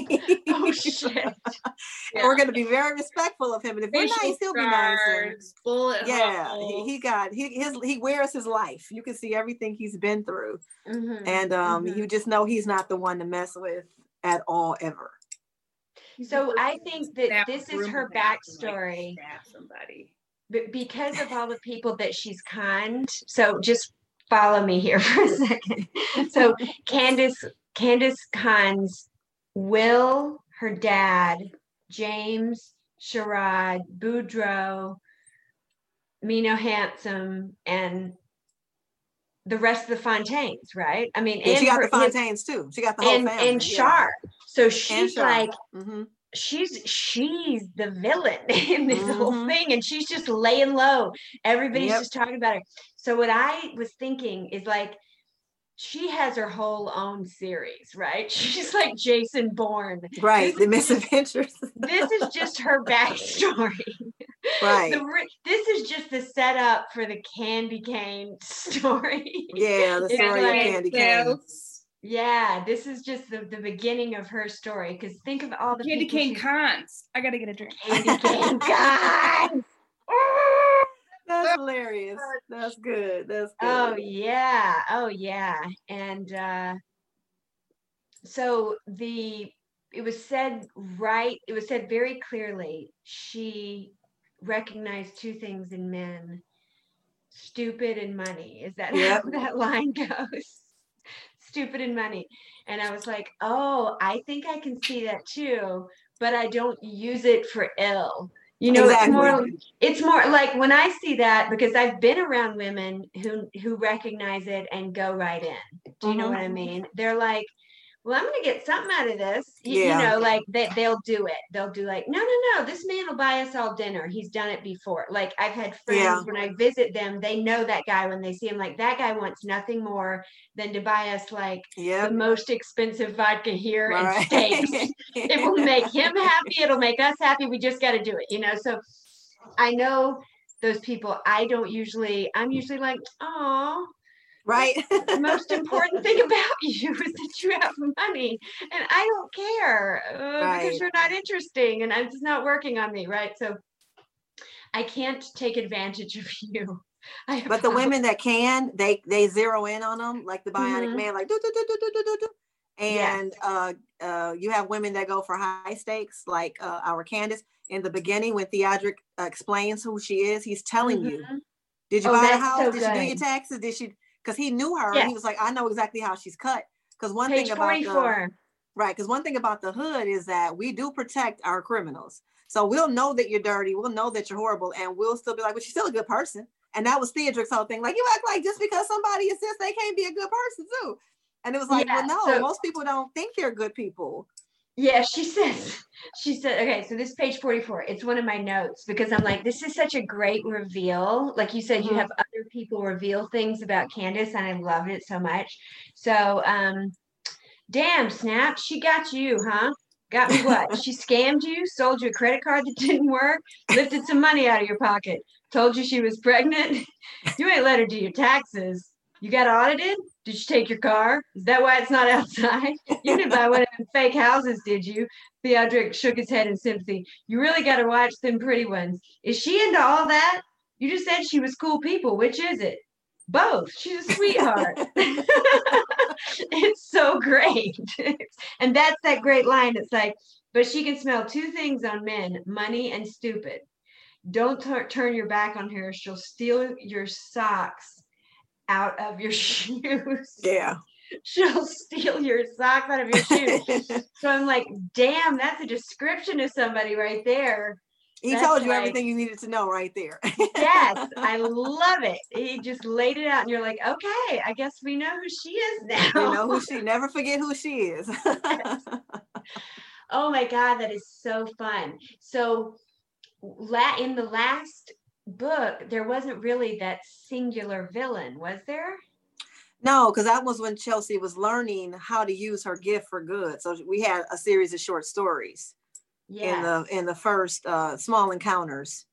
Oh shit. And we're going to be very respectful of him. And if we're nice, he'll be nice. bullet yeah, he, holes. he got he his he wears his life. You can see everything he's been through, Mhm, and um, mhm. you just know he's not the one to mess with at all ever. So I think that this is her back and, like, backstory. somebody. but because of all the people that she's conned so just follow me here for a second so <laughs> candace candace cons will her dad james sherrod boudreaux nino handsome and the rest of the fontaines right i mean And she got her- the his- Fontaines too. She got the whole and family. and Shar. So she's Shar. like Mhm. she's she's the villain <laughs> in this whole Mhm. thing and she's just laying low everybody's Yep. just talking about her so what i was thinking is like she has her whole own series right <laughs> she's like jason bourne right. The misadventures. <laughs> this is just her backstory right. The this is just the setup for the candy kane story Yeah, the story like of Candy Kane. Yeah this is just the, the beginning of her story because think of all the Candy Kane she's- cons. I gotta get a drink. candy kane <laughs> guys That's hilarious. That's good. That's good. Oh yeah. Oh yeah. And uh so the it was said right, it was said very clearly she recognized two things in men, stupid and money. Is that Yep. how <laughs> that line goes? <laughs> stupid and money. And I was like, "Oh, I think I can see that too, but I don't use it for ill." You know, it's more it's more like when I see that because I've been around women who who recognize it and go right in. Do you know Mhm. what I mean? They're like, "Well, I'm going to get something out of this." You, you know, like they they'll do it. They'll do like, "No, no, no. This man will buy us all dinner. He's done it before." Like I've had friends Yeah. when I visit them, they know that guy when they see him. Like that guy wants nothing more than to buy us like the most expensive vodka here and Right. steaks <laughs> it will make him happy it'll make us happy we just got to do it you know so i know those people i don't usually i'm usually like oh right the most important thing <laughs> about you is that you have money and i don't care uh, right. because you're not interesting and it's not working on me right so i can't take advantage of you <laughs> but the women that can they they zero in on them like the bionic mm-hmm. man like do do do do do do do and yes. uh, uh, you have women that go for high stakes like uh, our candace in the beginning when theodric explains who she is he's telling mm-hmm. you did you oh, buy a house so did good. you do your taxes did she because he knew her, Yes. and he was like, "I know exactly how she's cut." Because one page thing about the Right. Because one thing about the hood is that we do protect our criminals. So we'll know that you're dirty. We'll know that you're horrible. And we'll still be like, but she's still a good person. And that was Theodric's whole thing. Like, you act like just because somebody is this, they can't be a good person too. And it was like, Yeah, well, no, so- most people don't think they're good people. Yeah, she says, she said, okay, so this page 44, it's one of my notes because I'm like, this is such a great reveal. Like you said, you Mhm. have other people reveal things about Candace, and I loved it so much. So, um, damn, Snap, she got you, huh? Got me what? <laughs> she scammed you, sold you a credit card that didn't work, lifted some money out of your pocket, told you she was pregnant. <laughs> you ain't let her do your taxes. You got audited? Did you take your car? Is that why it's not <laughs> outside? You didn't buy one of them fake houses, did you? Theodric shook his head in sympathy. You really got to watch them pretty ones. Is she into all that? You just said she was cool people. Which is it? Both. She's a sweetheart. <laughs> <laughs> it's so great. and that's that great line. It's like, but she can smell two things on men money and stupid. Don't tur- turn your back on her. She'll steal your socks out of your <laughs> shoes. Yeah. She'll steal your socks out of your shoes. <laughs> So I'm like, damn, that's a description of somebody right there. He That's told you like- everything you needed to know right there. yes, I <laughs> love it. He just laid it out, and you're like, okay, I guess we know who she is now. you know who she never forget who she is. oh my god, that is so fun. So, la- in the last book, there wasn't really that singular villain, was there? no, because that was when Chelsea was learning how to use her gift for good. So we had a series of short stories Yeah. in the in the first uh, small encounters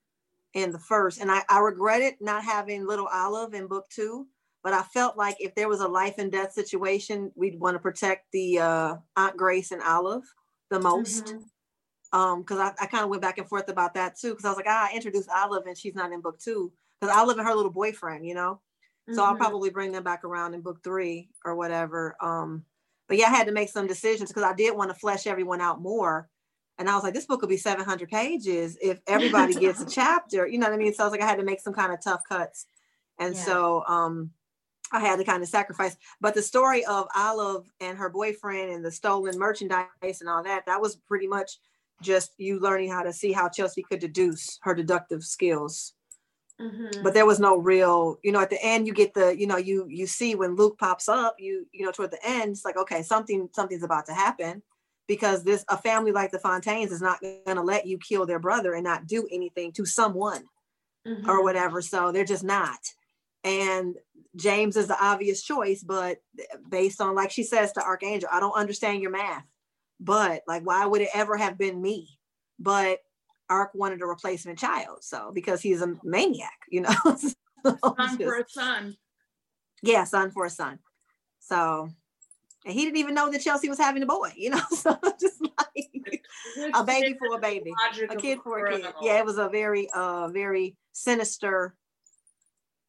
in the first, and I, I regretted not having little Olive in book two. But I felt like if there was a life and death situation, we'd want to protect the uh, Aunt Grace and Olive the most. Mhm. Um because I, I kind of went back and forth about that too because i was like ah, i introduced olive and she's not in book two because olive and her little boyfriend you know so i'll Mhm. probably bring them back around in book three or whatever um but yeah i had to make some decisions because i did want to flesh everyone out more and i was like this book will be 700 pages if <laughs> everybody gets a chapter you know what i mean so i was like i had to make some kind of tough cuts and Yeah. so um I had to kind of sacrifice. But the story of Olive and her boyfriend and the stolen merchandise and all that, that was pretty much just you learning how to see how Chelsea could deduce her deductive skills. Mhm. But there was no real, you know, at the end you get the, you know, you you see when Luke pops up, you you know, toward the end, it's like, okay, something something's about to happen because this a family like the Fontaines is not gonna let you kill their brother and not do anything to someone or Mhm. whatever. So they're just not. And James is the obvious choice, but based on, like she says to Archangel, I don't understand your math, but like, why would it ever have been me? But Ark wanted a replacement child. So because he's a maniac, you know? <laughs> So Son for a son. yeah, son for a son. So, and he didn't even know that Chelsea was having a boy, you know? <laughs> So just like a baby for a baby a kid for a kid. Yeah, it was a very uh very sinister.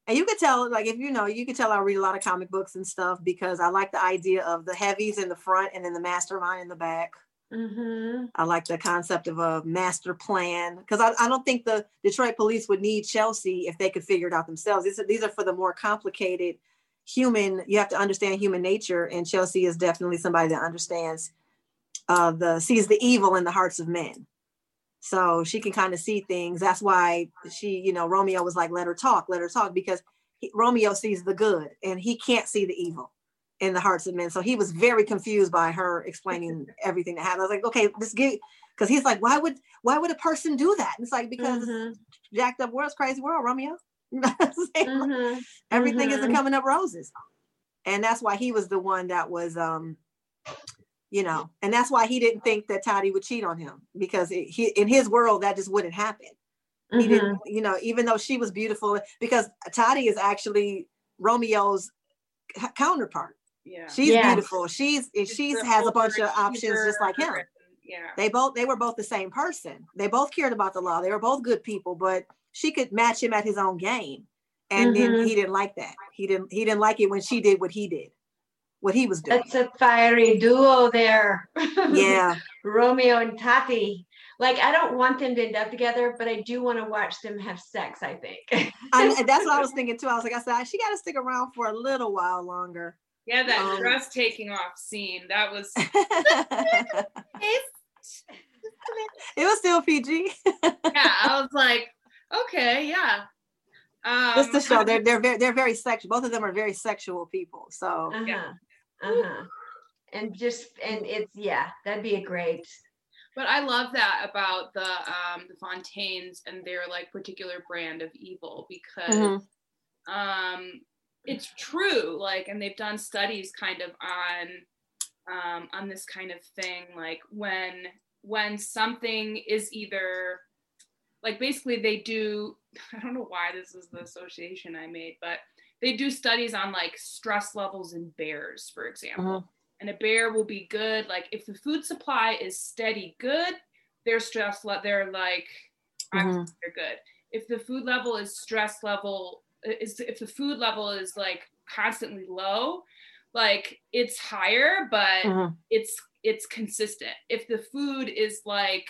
And you could tell, like if you know, you could tell I read a lot of comic books and stuff because I like the idea of the heavies in the front and then the mastermind in the back. Mhm. I like the concept of a master plan because I, I don't think the Detroit police would need Chelsea if they could figure it out themselves. These are, these are for the more complicated human. You have to understand human nature, and Chelsea is definitely somebody that understands uh, the sees the evil in the hearts of men. So she can kind of see things. That's why she, you know, Romeo was like, "Let her talk, let her talk," because he, Romeo sees the good and he can't see the evil in the hearts of men. So he was very confused by her explaining <laughs> everything that happened. I was like, okay, let's get because he's like, why would why would a person do that? And it's like because Mhm. jacked up world's crazy world, Romeo. You <laughs> know what I'm saying? Mhm. Everything isn't Mhm. coming up roses. And that's why he was the one that was um you know, and that's why he didn't think that Toddy would cheat on him because it, he in his world that just wouldn't happen. He Mhm. didn't you know even though she was beautiful because toddy is actually romeo's counterpart. Yeah. she's Yes. beautiful. She's she's the has a bunch of options just like him. Yeah. they both they were both the same person. They both cared about the law. They were both good people but she could match him at his own game. And then Mhm. he didn't like that. He didn't he didn't like it when she did what he did what he was doing That's a fiery duo there. yeah <laughs> Romeo and Tati. Like I don't want them to end up together, but I do want to watch them have sex, I think. I, <laughs> that's what i was thinking too i was like i said she got to stick around for a little while longer Yeah, that Um, dress taking off scene. That was <laughs> it was still pg yeah, I was like, okay, yeah. Um, just to show they're they're very they're very sexual. Both of them are very sexual people. So Uh-huh. Yeah. Uh-huh. And just and it's yeah, that'd be a great. but I love that about the um the Fontaines and their like particular brand of evil because Mhm. um it's true like and they've done studies kind of on um on this kind of thing like when when something is either like basically they do <laughs> i don't know why this is the association i made but they do studies on like stress levels in bears for example. And a bear will be good like if the food supply is steady good their stress le- they're like I'm Mhm. they're good. If the food level is stress level is if the food level is like constantly low like it's higher but Mhm. it's it's consistent. If the food is like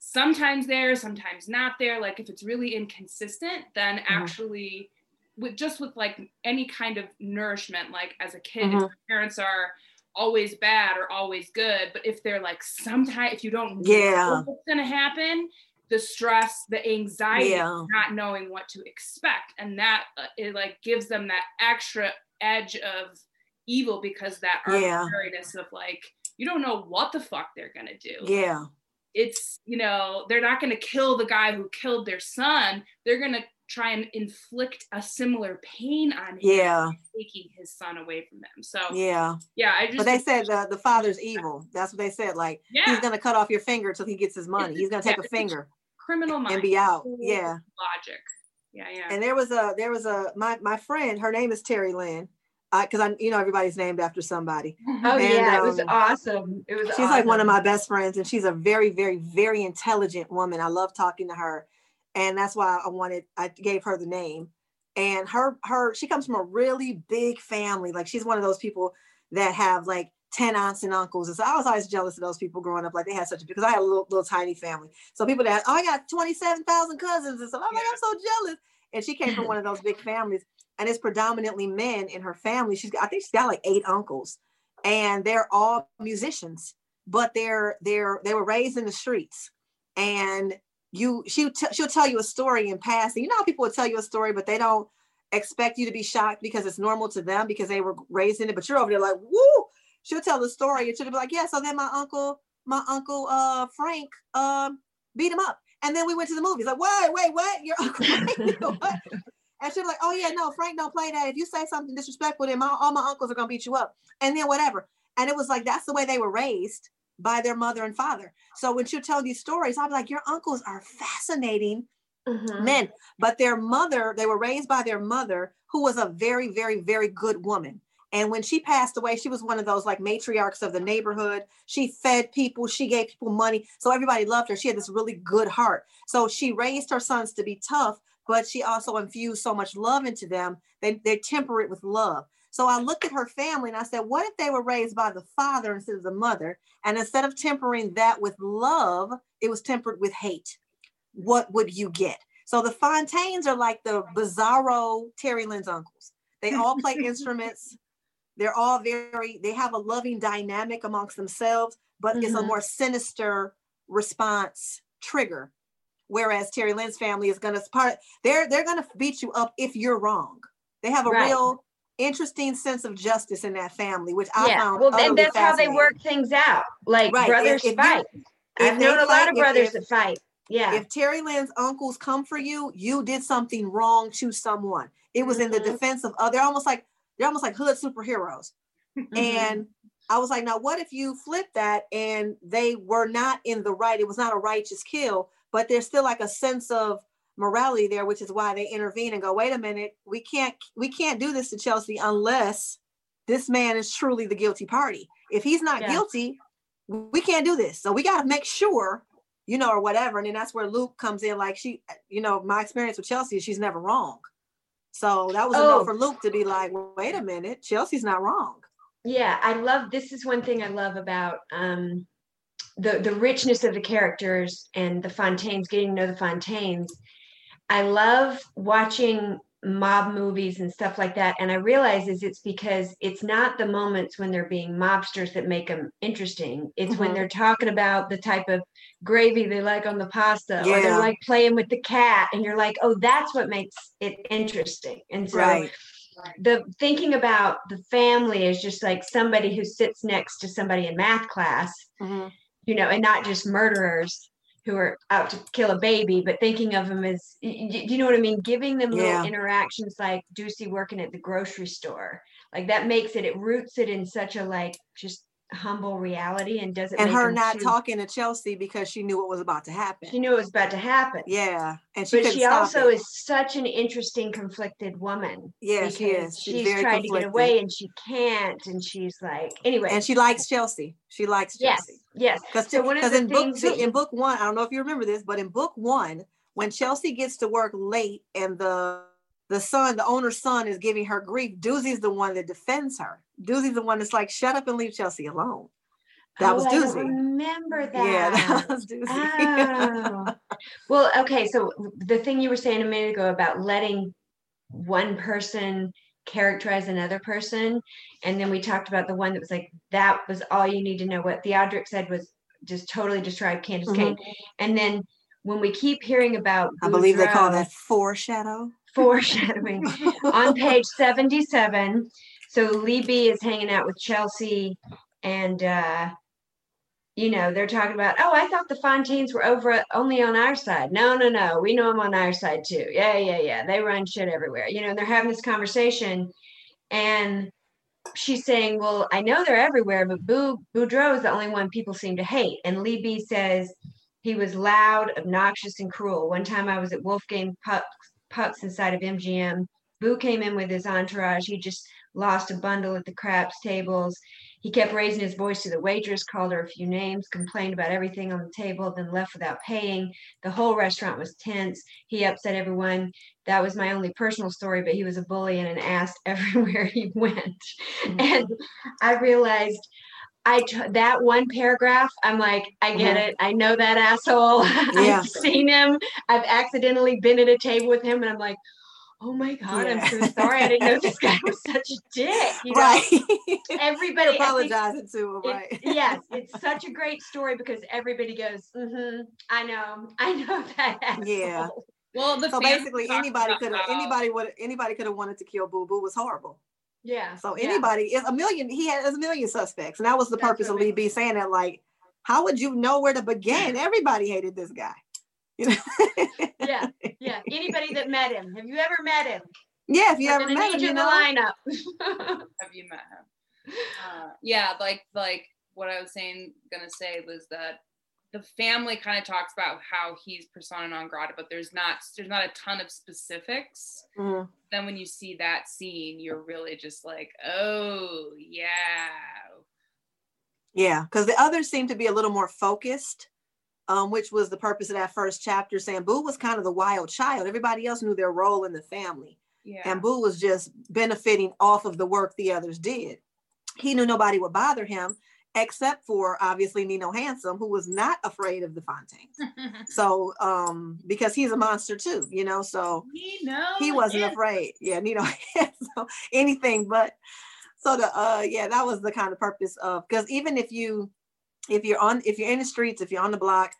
sometimes there sometimes not there like if it's really inconsistent then actually with just with like any kind of nourishment like as a kid if Mhm. your parents are always bad or always good but if they're like sometimes if you don't Yeah. know what's gonna happen the stress, the anxiety, Yeah. not knowing what to expect, and that uh, it like gives them that extra edge of evil because that Yeah. of like you don't know what the fuck they're gonna do. Yeah. It's you know they're not gonna kill the guy who killed their son. They're gonna try and inflict a similar pain on him, Yeah. taking his son away from them. So Yeah. yeah, I just But they said the, the father's evil. That's what they said. Like yeah, he's gonna cut off your finger until he gets his money. He's gonna take Yeah, a it's a finger criminal mind and be out. Yeah. logic. Yeah, yeah. And there was a there was a my my friend. Her name is Terry Lynn. Because I, you know, everybody's named after somebody. <laughs> Oh And, yeah, it was um, awesome. It was. She's like one of my best friends, and she's a very, very, very intelligent woman. I love talking to her, and that's why I wanted. I gave her the name, and her her she comes from a really big family. Like she's one of those people that have like ten aunts and uncles. And so I was always jealous of those people growing up. Like they had such a because I had a little, little tiny family. So people that oh I got twenty seven thousand cousins and stuff. I'm like I'm so jealous. And she came from one of those big families, and it's predominantly men in her family. She's got, I think she's got like eight uncles, and they're all musicians, but they're they're they were raised in the streets, and you she t- she'll tell you a story in passing. You know how people will tell you a story, but they don't expect you to be shocked because it's normal to them because they were raised in it. But you're over there like, woo! She'll tell the story and she'll be like, yeah. So then my uncle, my uncle uh Frank, um, beat him up, and then we went to the movies. Like, wait, wait, what? Your <laughs> uncle Frank? what? <laughs> And she'll be like, oh yeah, no, Frank don't play that. If you say something disrespectful, then my, all my uncles are gonna beat you up. And then whatever. And it was like that's the way they were raised by their mother and father. So when she'll tell these stories, I'll be like, your uncles are fascinating Mhm. men, but their mother, they were raised by their mother, who was a very, very, very good woman. And when she passed away, she was one of those like matriarchs of the neighborhood. She fed people, she gave people money. So everybody loved her. She had this really good heart. So she raised her sons to be tough, but she also infused so much love into them. They, they temper it with love. So I looked at her family and I said, what if they were raised by the father instead of the mother? And instead of tempering that with love, it was tempered with hate. What would you get? So the Fontaines are like the bizarro Terry Lynn's uncles. They all play <laughs> instruments. They're all very, they have a loving dynamic amongst themselves, but it's a Mhm. more sinister response trigger. Whereas Terry Lynn's family is gonna part, they're they're gonna beat you up if you're wrong. They have a Right. real interesting sense of justice in that family, which I yeah. found. Well, and that's how they work things out. Like Right, brothers if you- fight. if I've known a lot of brothers if- that fight. Yeah. if Terry Lynn's uncles come for you, you did something wrong to someone. It was in the Mhm. defense of other. They're almost like they're almost like hood superheroes. Mhm. And I was like, now what if you flip that and they were not in the right? It was not a righteous kill, but there's still like a sense of morality there, which is why they intervene and go, wait a minute, we can't we can't do this to Chelsea unless this man is truly the guilty party. If he's not Yeah. guilty, we can't do this. So we got to make sure, you know, or whatever. And then that's where Luke comes in. Like she, you know, my experience with Chelsea is she's never wrong. So that was Oh. enough for Luke to be like, wait a minute, Chelsea's not wrong. yeah i love this is one thing i love about um the the richness of the characters and the fontaines getting to know the fontaines i love watching mob movies and stuff like that and i realize is it's because it's not the moments when they're being mobsters that make them interesting it's when Mhm. they're talking about the type of gravy they like on the pasta or they're like playing with the cat and you're like oh that's what makes it interesting and so Right. the thinking about the family is just like somebody who sits next to somebody in math class, Mhm. you know, and not just murderers who are out to kill a baby, but thinking of them as, you know what I mean? Giving them Yeah. little interactions like Ducey working at the grocery store, like that makes it, it roots it in such a like just humble reality and doesn't. And make her not talking to Chelsea because she knew what was about to happen. She knew it was about to happen. yeah. And she But she also it. is such an interesting, conflicted woman. Yeah, she is. She's She's, trying to get away and she can't, and she's like, anyway. and she likes Chelsea. She likes yes, Chelsea. yes. Because So one of the in book two, that in book one, I don't know if you remember this, but in book one, when Chelsea gets to work late and the the son, the owner's son, is giving her grief, Doozy's the one that defends her. Doozy's the one that's like, "Shut up and leave Chelsea alone." That Oh, was I Doozy. Remember <laughs> that? Yeah, that was Doozy. Oh. <laughs> well, okay. So the thing you were saying a minute ago about letting one person characterize another person, and then we talked about the one that was like that was all you need to know. What Theodric said was just totally described Candace mm-hmm. Kane, and then when we keep hearing about I believe they call that foreshadow. foreshadowing <laughs> on page 77 so lee is hanging out with chelsea and uh you know they're talking about oh i thought the fontaines were over only on our side. No no no. We know them on our side too. Yeah yeah yeah. They run shit everywhere. You know and they're having this conversation and she's saying well i know they're everywhere but Bou boudreaux is the only one people seem to hate. And lee says he was loud obnoxious and cruel. One time i was at wolfgang puck's pucks inside of MGM. Boo came in with his entourage. He just lost a bundle at the craps tables. He kept raising his voice to the waitress, called her a few names, complained about everything on the table, then left without paying. The whole restaurant was tense. He upset everyone. That was my only personal story, but he was a bully and an ass <laughs> everywhere he went. And I realized I t- that one paragraph, I'm like, I get Mhm. it. I know that asshole. <laughs> Yeah. I've seen him. I've accidentally been at a table with him, and I'm like, oh my god, I'm so sorry. I didn't know this guy was <laughs> such a dick. You know, right. everybody I think- apologizing to him, it- right? yes, it's <laughs> such a great story because everybody goes, mm-hmm, I know, I know <laughs> that. Yeah. Well, the So basically, anybody could have anybody would anybody could have wanted to kill Boo Boo was horrible. Yeah. So yeah. anybody is a million. He had a million suspects, and that was the That's purpose of what Lee we- B saying that. Like, how would you know where to begin? Everybody hated this guy. You know? Yeah, yeah. Anybody that met him. Have you ever met him? yeah, if you We're ever met him, you you in the lineup. <laughs> have you met him? Uh, yeah, like like what I was saying, gonna say was that the family kind of talks about how he's persona non grata, but there's not there's not a ton of specifics. Mhm. Then when you see that scene, you're really just like, oh yeah, Yeah, because the others seem to be a little more focused, um, which was the purpose of that first chapter. Saying Boo was kind of the wild child. Everybody else knew their role in the family. yeah. and Boo was just benefiting off of the work the others did. He knew nobody would bother him except for obviously Nino Handsome, who was not afraid of the Fontaines. <laughs> So, um, because he's a monster too, you know, so he he wasn't afraid. Yeah, Nino <laughs> Handsome, anything but. So the uh, yeah, that was the kind of purpose of because even if you, if you're on, if you're in the streets, if you're on the block,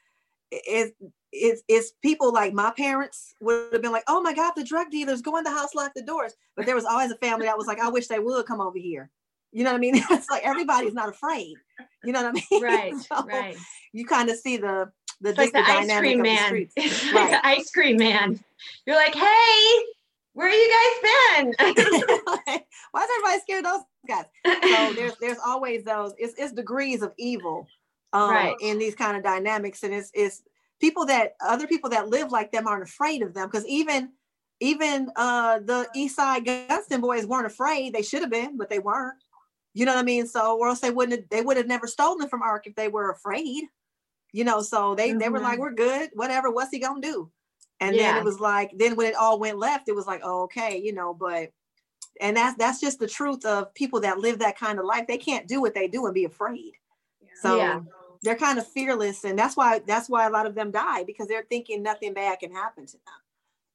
it, it's it's people like my parents would have been like, oh my God, the drug dealers go in the house, lock the doors. But there was always a family that was like, I wish they would come over here. You know what I mean? <laughs> It's like everybody's not afraid. You know what I mean? right, <laughs> So right. You kind of see the the It's like the the ice cream of the man. streets. <laughs> Like Right. the ice cream man. You're like, hey, where are you guys been? <laughs> Why is everybody scared of those guys? So there's there's always those. It's it's degrees of evil, um, Right. in these kind of dynamics, and it's it's people that other people that live like them aren't afraid of them because even even uh the East Side Gunston boys weren't afraid. They should have been, but they weren't. You know what I mean? So or else they wouldn't have, they would have never stolen from Ark if they were afraid. You know, so they they were like, Mhm. we're good, whatever. What's he gonna do? And then it was like, then when it all went left, it was like, oh, okay, you know, but and that's that's just the truth of people that live that kind of life. They can't do what they do and be afraid. So Yeah. they're kind of fearless, and that's why that's why a lot of them die because they're thinking nothing bad can happen to them.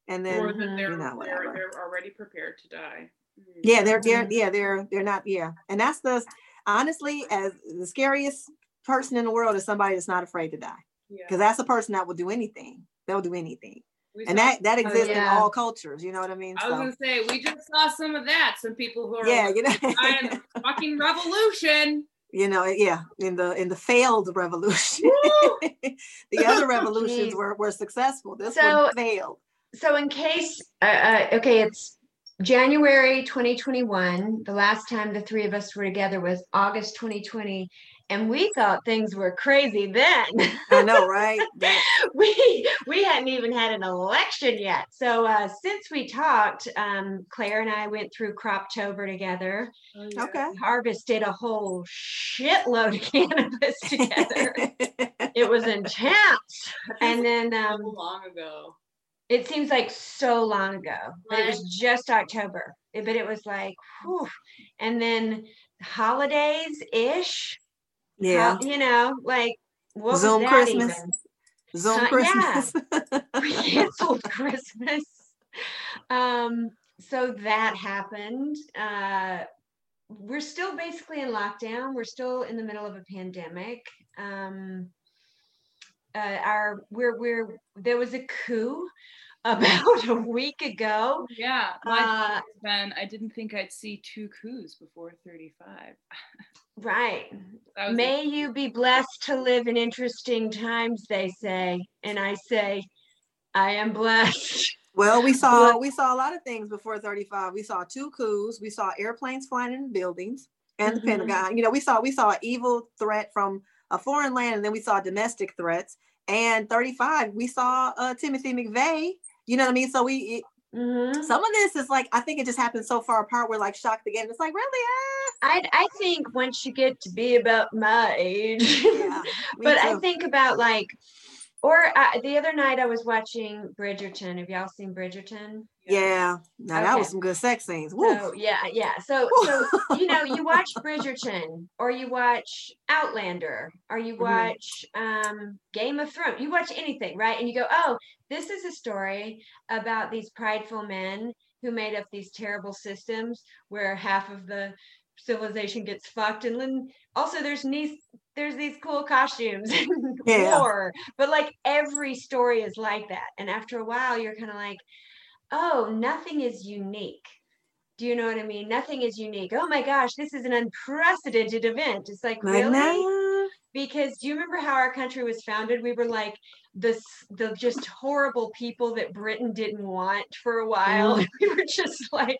And then or that they're, you know, they're they're already prepared to die. Mm. yeah, they're they're Mhm. yeah they're they're not yeah, and that's the honestly as the scariest person in the world is somebody that's not afraid to die yeah. because that's a person that will do anything. They'll do anything, We and saw- that that exists yeah. in all cultures. You know what I mean? I was So gonna say we just saw some of that. Some people who are yeah, like, you know. dying <laughs> fucking revolution. you know yeah in the in the failed revolution <laughs> the other revolutions <laughs> were, were successful this So- one failed so in case uh, uh, okay it's january 2021 the last time the three of us were together was august 2020 and we thought things were crazy then i know <laughs> right That- we we hadn't even had an election yet so uh, since we talked um, claire and i went through croptober together okay harvested a whole shitload of <laughs> cannabis together it was intense and then so um, long ago. it seems like so long ago, but it was just October. It- But it was like, whew. and then holidays ish. Yeah you know, like what Zoom was that Christmas. even? zoom Uh, christmas We canceled <laughs> <laughs> Christmas. Um, so that happened. Uh, we're still basically in lockdown. We're still in the middle of a pandemic. Um, uh, our we're we're there was a coup <laughs> about a week ago. Yeah, my Uh, Ben, I didn't think I'd see two coups before 35. Right. That was a- May you be blessed to live in interesting times, they say. And I say, I am blessed. <laughs> Well, we saw we saw a lot of things before 35. We saw two coups. We saw airplanes flying in buildings and the Mhm. Pentagon. You know, we saw we saw evil threat from a foreign land, and then we saw domestic threats. And 35, we saw uh, Timothy McVeigh. You know what I mean? So we it, Mhm. some of this is like I think it just happened so far apart. We're like shocked again. It's like really, I, I think once you get to be about my age, ah, <laughs> yeah. but I think about like, or uh, the other night I was watching Bridgerton. Have y'all seen Bridgerton? yeah. Now that was some good sex scenes. Woo. So yeah, yeah. So so you know, you <laughs> watch Bridgerton or you watch Outlander or you Mhm. watch um Game of Thrones. You watch anything, right? And you go, "Oh, this is a story about these prideful men who made up these terrible systems where half of the civilization gets fucked. And then also there's these there's these cool costumes <laughs> and Yeah. war but like every story is like that. And after a while you're kind of like oh nothing is unique. Do you know what i mean? Nothing is unique. Oh my gosh this is an unprecedented event. It's like Like, really? nah. Because do you remember how our country was founded we were like this the just horrible people that britain didn't want for a while Mhm. <laughs> we were just like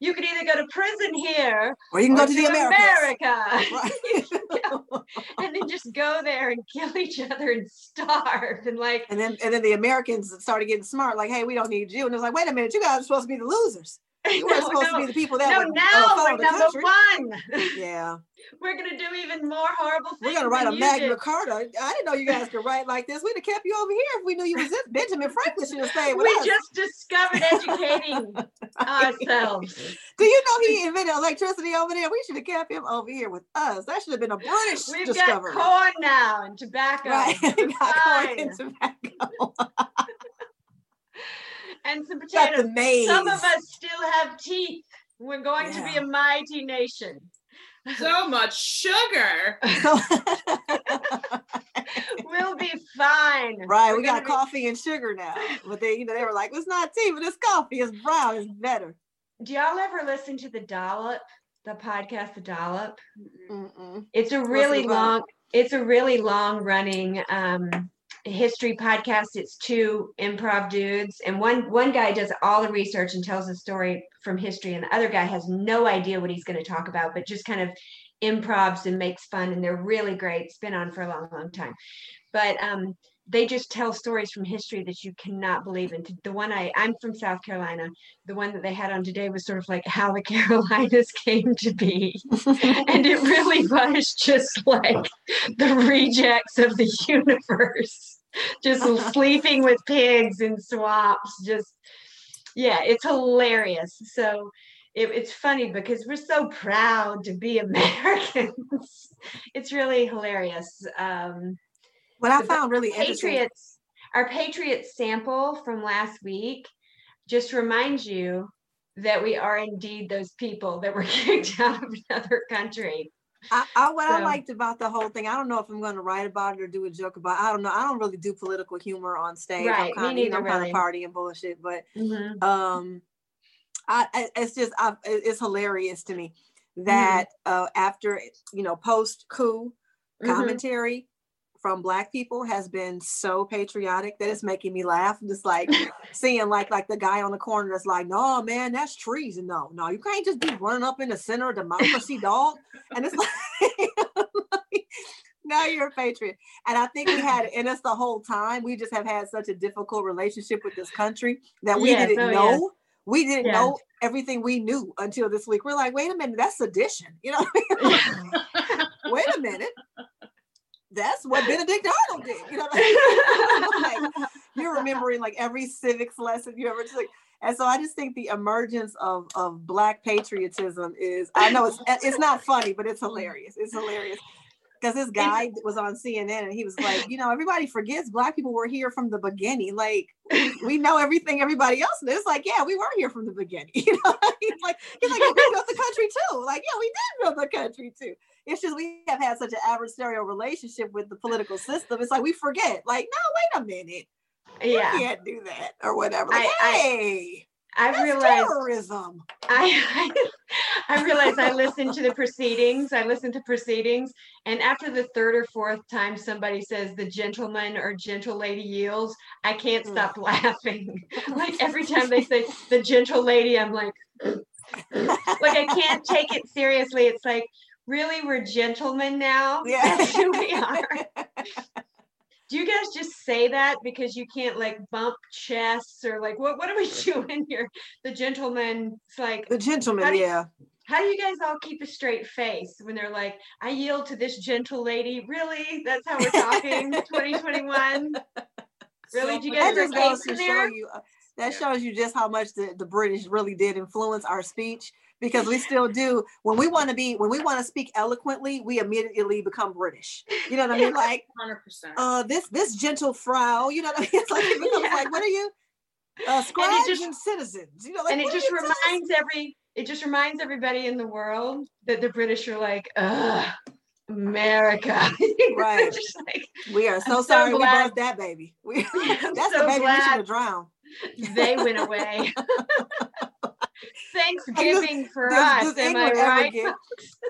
you could either go to prison here Or you can or go to the Americas. america <laughs> Right. <laughs> and then just go there and kill each other and starve and like And then and then the Americans started getting smart, like, hey, we don't need you. And it was like, wait a minute, you guys are supposed to be the losers. You were <laughs> no, supposed no, to be the people that no would, uh, now follow we're the number country. one Yeah. <laughs> we're gonna do even more horrible things We're gonna write a Magna did. Carta. I didn't know you guys could write like this. We'd have kept you over here if we knew you was this. Benjamin Franklin should have stayed with we us. just discovered educating <laughs> ourselves Do you know he invented electricity over there? We should have kept him over here with us. That should have been a British we've discovery. got corn now and tobacco Right. Got corn and tobacco. And some potatoes some of us still have teeth we're going to be a mighty nation so much sugar. <laughs> we'll be fine right, We're we got gonna be- coffee and sugar now. But they, you know, they were like, it's not tea, but it's coffee. It's brown. It's better. Do y'all ever listen to the Dollop, the podcast, the Dollop? Mm-mm. It's a really long. It's a really long running um, history podcast. It's two improv dudes, and one one guy does all the research and tells a story from history, and the other guy has no idea what he's going to talk about, but just kind of improvs and makes fun. And they're really great. It's been on for a long, long time, but um, they just tell stories from history that you cannot believe. And the one I I'm from South Carolina. The one that they had on today was sort of like how the <laughs> Carolinas came to be. <laughs> And it really was just like the rejects of the universe. Just <laughs> sleeping with pigs in swamps just yeah it's hilarious. So it, it's funny because we're so proud to be americans. It's really hilarious. Um What I found really interesting. patriots our patriot sample from last week just reminds you that we are indeed those people that were <laughs> kicked out of another country I, I what I liked about the whole thing, I don't know if I'm going to write about it or do a joke about. it. I don't know. I don't really do political humor on stage. Right, I'm me kind of, you know, neither, kind of party and bullshit. But Mhm. um, I, it's just I, it's hilarious to me Mm-hmm. that uh, after you know post coup Mhm. commentary from black people has been so patriotic that it's making me laugh. Just like seeing like like the guy on the corner that's like, no man, that's treason. No, no, you can't just be running up in the center of democracy, dog. And it's <laughs> like now you're a patriot. And I think we had it in us the whole time. We just have had such a difficult relationship with this country that we Yes, didn't oh, know. yes. We didn't Yes. know everything we knew until this week. We're like, wait a minute, that's sedition. You know, what I mean? <laughs> <laughs> wait a minute. That's what Benedict Arnold did. You know, what I mean? <laughs> like, you're remembering like every civics lesson you ever took. And so I just think the emergence of of black patriotism is I know it's eh, it's not funny, but it's hilarious. It's hilarious. because this guy was on CNN and he was like, you know, everybody forgets black people were here from the beginning. Like we know everything everybody else knows. Like, yeah, we were here from the beginning. <laughs> You know, he's like, he's like, we built the country too. Like, yeah, we did build the country too. It's just we have had such an adversarial relationship with the political system. It's like we forget. Like, no, wait a minute. Yeah, we can't do that or whatever. Like, I, hey. I That's realized terrorism. I, <laughs> I realized I listened to the proceedings. I listened to proceedings, and after the third or fourth time somebody says the gentleman or gentle lady yields, I can't Mm. stop <laughs> laughing. like every time they say the gentle lady, I'm like, <laughs> like I can't take it seriously. It's like, really, we're gentlemen now. Yeah. <laughs> That's who we are. Do you guys just say that because you can't like bump chests or like what? What are we doing here? The gentleman. It's like the How gentleman, do you- yeah. how do you guys all keep a straight face when they're like, I yield to this gentle lady? Really? That's how we're talking? <laughs> 2021? Really? Do you that guys just have goes to in show there? you uh, that Yeah. shows you just how much the, the british really did influence our speech because we still do when we want to be when we want to speak eloquently we immediately become british you know what i mean like 100%. uh this this gentle frau you know what i mean <laughs> it's like it becomes Yeah. like what are you uh scribes and, just- citizens you know like and it just reminds every it just reminds everybody in the world that the British are like, ugh, America. <laughs> Right. like we are so so sorry we glad- birthed that baby <laughs> we, that's so the baby we should have drowned they went away. Thanksgiving for does, us, am I right? get?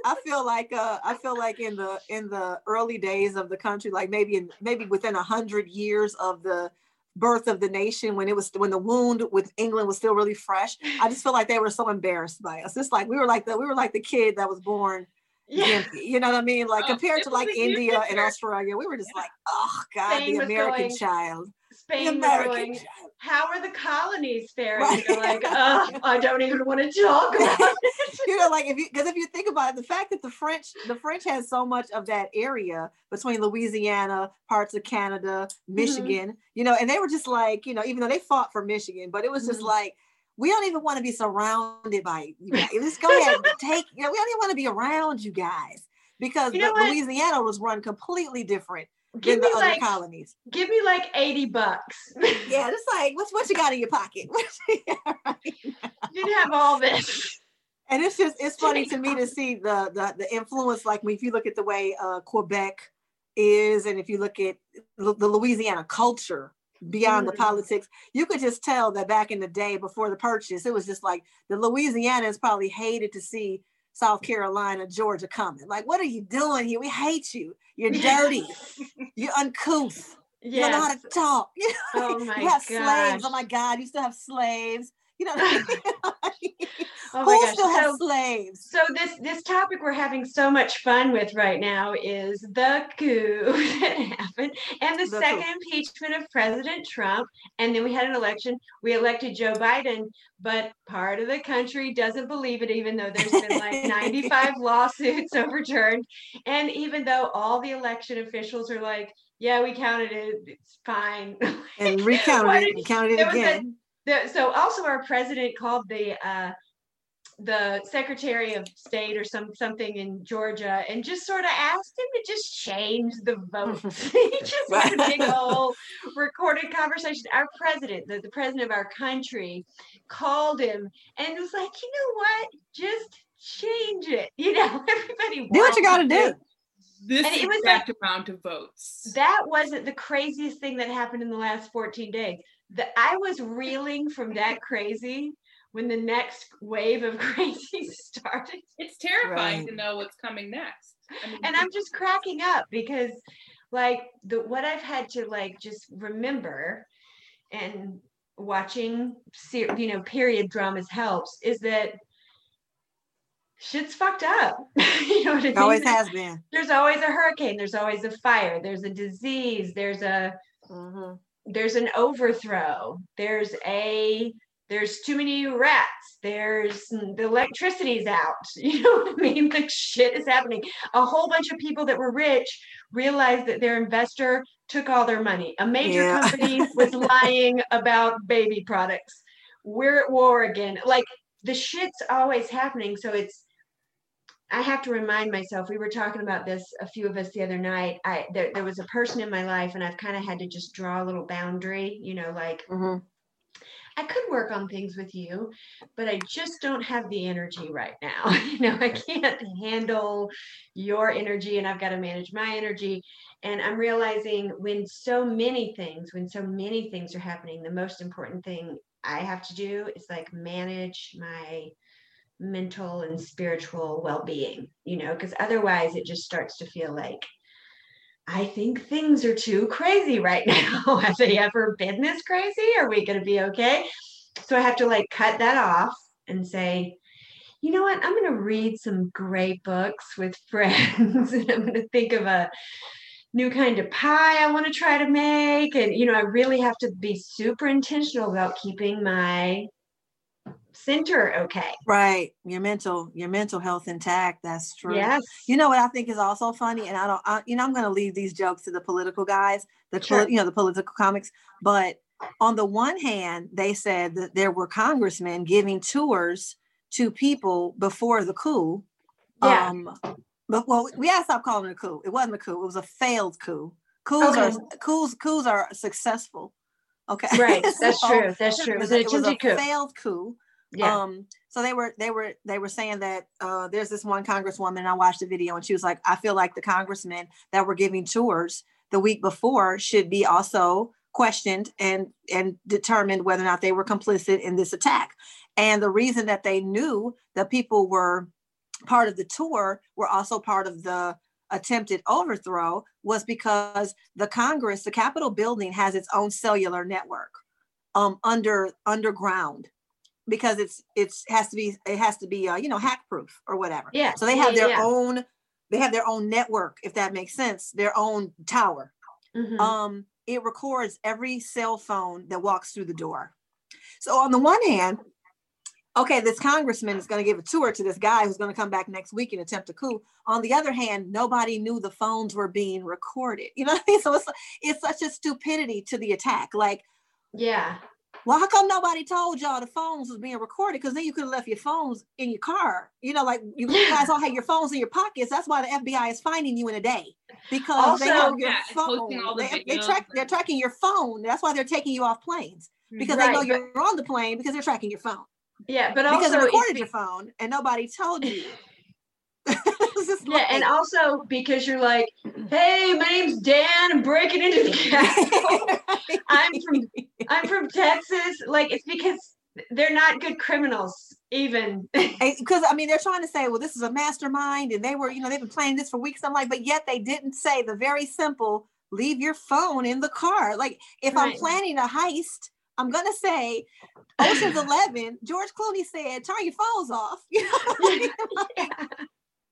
I feel like uh, I feel like in the in the early days of the country, like maybe in maybe within a hundred years of the birth of the nation, when it was when the wound with England was still really fresh, I just feel like they were so embarrassed by us. It's like we were like the we were like the kid that was born Yeah. You know what I mean? Like Oh, compared to like India and. Australia, we were just like, oh God, Spain the American going- child, the Spain was American going, child. how are the colonies faring? Right. They're like, oh, I don't even want to talk about <laughs> it. you know, like if you because if you think about it, the fact that the French the French has so much of that area between Louisiana, parts of Canada, Michigan, you know, and they were just like, you know, even though they fought for Michigan, but it was just Mhm. like we don't even want to be surrounded by you guys. Just go ahead and <laughs> take, you know, we don't even want to be around you guys because You know? Louisiana was run completely different Give than me the other like, colonies. give me like 80 bucks. <laughs> Yeah, it's like what's what you got in your pocket? <laughs> You have all this. and it's just it's funny to me to see the the, the influence like if you look at the way uh, quebec is and if you look at the louisiana culture beyond the Mhm. politics. You could just tell that back in the day before the purchase it was just like the louisianans probably hated to see south carolina georgia coming. Like what are you doing here? We hate you. You're dirty. <laughs> You're uncouth. You don't know how to talk. <laughs> You, Oh my you have slaves. Oh my god you still have slaves. You know <laughs> I mean? Oh my gosh. still has So, slaves so this this topic we're having so much fun with right now is the coup <laughs> that happened and the, The coup. second impeachment of President Trump. And then we had an election. We elected Joe Biden, but part of the country doesn't believe it, even though there's been like 95 <laughs> lawsuits overturned. And even though all the election officials are like, yeah, we counted it, it's fine. <laughs> and recounted it counted it was a- again. The, so also our president called the uh, the Secretary of State or some something in Georgia and just sort of asked him to just change the votes. <laughs> <laughs> he just had a big old recorded conversation. Our president, the, the president of our country, called him and was like, you know what? Just change it. <laughs> You know, everybody Do what you gotta do. this and it was exact amount of votes. that wasn't the craziest thing that happened in the last 14 days. The, I was reeling from that crazy when the next wave of <laughs> crazy started. It's terrifying Right. to know what's coming next. I mean, And I'm just cracking up because like the what I've had to like just remember and watching ser- you know period dramas helps is that shit's fucked up. <laughs> you know what I mean? It always has been. There's always a hurricane, there's always a fire, there's a disease, there's a Mhm. there's an overthrow there's a there's too many rats there's the electricity's out <laughs> you know what i mean like shit is happening a whole bunch of people that were rich realized that their investor took all their money a major Yeah. company <laughs> was lying about baby products we're at war again like the shit's always happening so it's I have to remind myself. We were talking about this, a few of us the other night. I there, there was a person in my life, and I've kind of had to just draw a little boundary. You know, like Mhm. I could work on things with you, but I just don't have the energy right now. <laughs> you know, I can't handle your energy, and I've got to manage my energy. And I'm realizing when so many things, when so many things are happening, the most important thing I have to do is like manage my mental and spiritual well-being you know because otherwise it just starts to feel like i think things are too crazy right <laughs> now. Have they ever been this crazy? Are we going to be okay? So i have to like cut that off and say you know what? I'm going to read some great books with <laughs> friends and i'm going to think of a new kind of pie i want to try to make. And you know i really have to be super intentional about keeping my center okay Right. Your mental, your mental health intact. That's true. yes You know what I think is also funny, and I don't, I, you know, I'm going to leave these jokes to the political guys, the Sure. you know, the political comics. But on the one hand, they said that there were congressmen giving tours to people before the coup. Yeah. Um, but well, we had to stop calling it a coup. It wasn't a coup. It was a failed coup. Coups Okay. are coups. Coups are successful. Okay. right that's <laughs> So, true that's true it was it was a coup failed coup. Yeah Um, so they were they were they were saying that uh, there's this one congresswoman. I watched the video, and she was like, "I feel like the congressmen that were giving tours the week before should be also questioned and and determined whether or not they were complicit in this attack." And the reason that they knew that people were part of the tour were also part of the attempted overthrow was because the Congress, the Capitol building, has its own cellular network um, under underground because it's it's has to be it has to be uh, you know hack proof or whatever. yeah So they yeah, have their yeah. own they have their own network if that makes sense, their own tower. Mhm. Um, it records every cell phone that walks through the door. So on the one hand, okay, this congressman is going to give a tour to this guy who's going to come back next week and attempt a coup. On the other hand, nobody knew the phones were being recorded. You know what I mean? <laughs> So it's it's such a stupidity to the attack. Like, yeah well, how come nobody told y'all the phones was being recorded? Because then you could have left your phones in your car. You know, like you guys all had your phones in your pockets. That's why the FBI is finding you in a day because they Also- have your Yeah, phone. the They, they track. They're tracking your phone. That's why they're taking you off planes because they know you're on the plane because they're tracking your phone yeah but because also they recorded your phone and nobody told you. <laughs> Just yeah and also because you're like hey my name's dan i'm breaking into the castle <laughs> I'm from- i'm from texas like it's because they're not good criminals even <laughs> because I mean they're trying to say, well, this is a mastermind, and they were, you know, they've been planning this for weeks. I'm like, but yet they didn't say the very simple, leave your phone in the car. Like if I'm planning a heist, I'm gonna say Ocean's <laughs> Eleven. George Clooney said, turn your phones off. You know mean?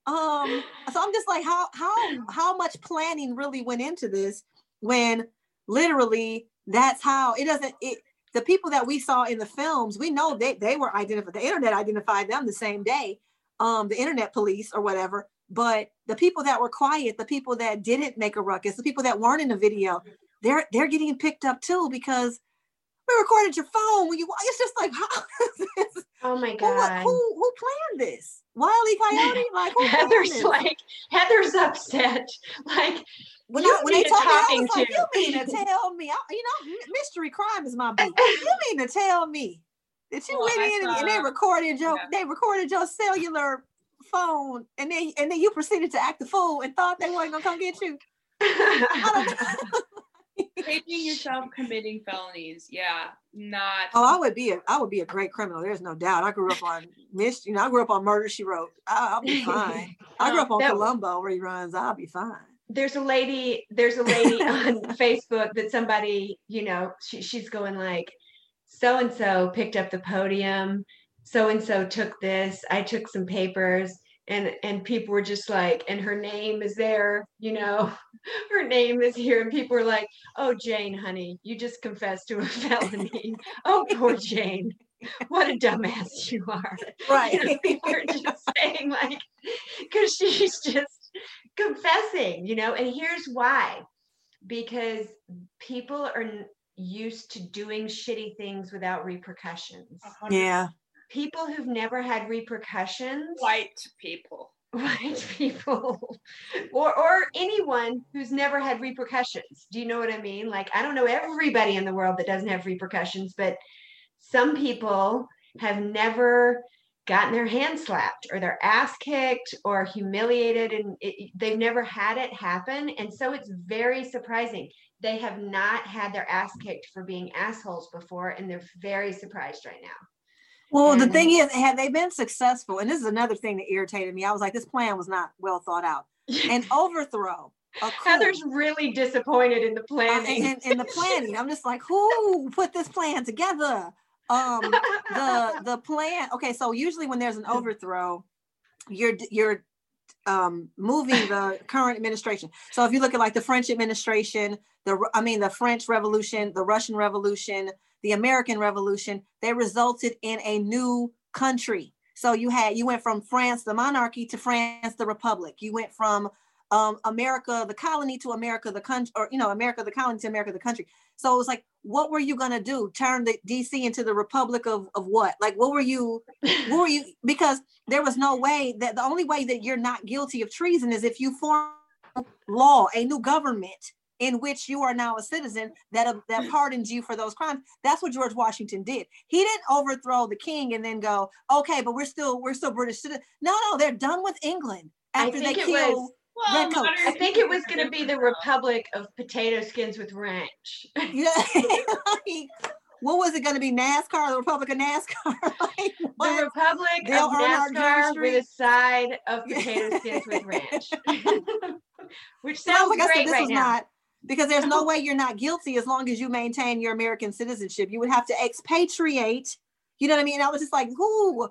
Um, so I'm just like, how how how much planning really went into this when literally that's how it doesn't it the people that we saw in the films, we know they they were identified. The internet identified them the same day, um, the internet police or whatever. But the people that were quiet, the people that didn't make a ruckus, the people that weren't in the video, they're they're getting picked up too because we recorded your phone when you. It's just like how <laughs> is this? oh my god who who planned this? Wiley Coyote? <laughs> Like who heather's like heather's upset <laughs> like when, you I, when they need a told me, I talking was like, to. "You mean to tell me? I, you know, mystery crime is my beat. You mean to tell me that you Well, went in and, and they uh, recorded your yeah. they recorded your cellular phone, and then and then you proceeded to act the fool and thought they weren't gonna come get you? I don't know. Taping yourself committing felonies. Yeah, not. Oh, I would be a I would be a great criminal. There's no doubt. I grew up on mis, you know, I grew up on Murder She Wrote. I, I'll be fine. I grew um, up on That- Columbo reruns. I'll be fine. there's a lady there's a lady <laughs> on facebook that somebody you know she, she's going like so and so picked up the podium so and so took this i took some papers and and people were just like and her name is there you know? <laughs> Her name is here and people were like oh jane honey you just confessed to a <laughs> felony. <laughs> Oh poor jane. What a dumbass you are. Right. you know, people are just saying like because she's just confessing you know? And here's why. Because people are used to doing shitty things without repercussions. Yeah. People who've never had repercussions White people. <laughs> white people or or anyone who's never had repercussions. Do you know what I mean? Like I don't know everybody in the world that doesn't have repercussions, but some people have never gotten their hand slapped or their ass kicked or humiliated and it, they've never had it happen and so it's very surprising they have not had their ass kicked for being assholes before and they're very surprised right now Well, the thing is, had they been successful, and this is another thing that irritated me. I was like, this plan was not well thought out. <laughs> An overthrow, heather's really disappointed in the uh, planning in, in the planning. I'm just like, who put this plan together? Um, the the plan. Okay, so usually when there's an <laughs> overthrow, you're you're um, moving the current administration. So if you look at like the French administration, the I mean the French Revolution, the Russian Revolution, the American Revolution, they resulted in a new country. So you had you went from France the monarchy to France the republic. You went from um, America the colony to America the country, or you know America the colony to America the country. So it was like, what were you gonna do? Turn the DC into the republic of of what? Like what were you? What were you? <laughs> Because there was no way that the only way that you're not guilty of treason is if you form law, a new government in which you are now a citizen that uh, that <clears throat> pardons you for those crimes. That's what George Washington did. He didn't overthrow the king and then go, okay, but we're still we're still British citizens. No, no, they're done with England after they kill. Was- Well, oh, Red coats. I think it was going to be the. Republic of potato skins with ranch. <laughs> <laughs> Yeah, like, what was it going to be? NASCAR, the Republic of NASCAR? <laughs> like, The? Republic Dale of NASCAR with a side of potato skins with ranch, which sounds was like, I said, this right is now. not because there's no way you're not guilty as long as you maintain your American citizenship. You would have to expatriate. You know what I mean? And I was just like, who?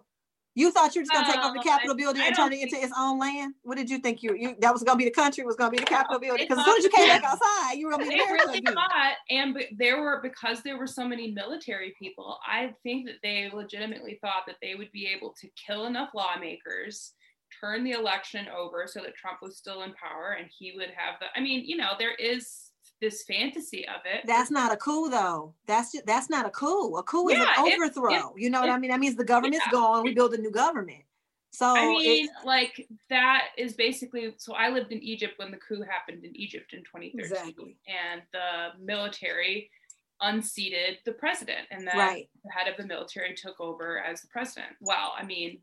You thought you were just gonna take over the Capitol building and turn it into its own land? What did you think you, you that was gonna be the country? Was gonna be the Capitol building? Because as soon as you came back <laughs> outside, you were gonna be they America really again. thought, and there were because there were so many military people. I think that they legitimately thought that they would be able to kill enough lawmakers, turn the election over so that Trump was still in power, and he would have the. I mean, you know, there is this fantasy of it. That's not a coup, though. That's just, that's not a coup. A coup is Yeah, an it- overthrow. you know what it- I mean? That means the government's yeah. gone. We build a new government. So I it- mean, like that is basically. So I lived in Egypt when the coup happened in Egypt in 2013, Exactly. and the military unseated the president, and then right. the head of the military took over as the president. Well, I mean,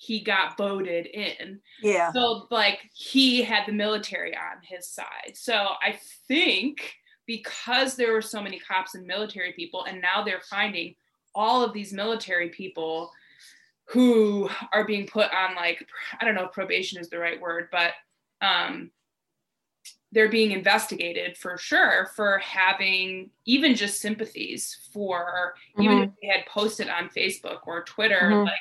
he got voted in. Yeah. So, like, he had the military on his side. So, I think because there were so many cops and military people, and now they're finding all of these military people who are being put on, like, I don't know if probation is the right word, but um, they're being investigated for sure for having even just sympathies for even if they had posted on Facebook or Twitter, Mhm. like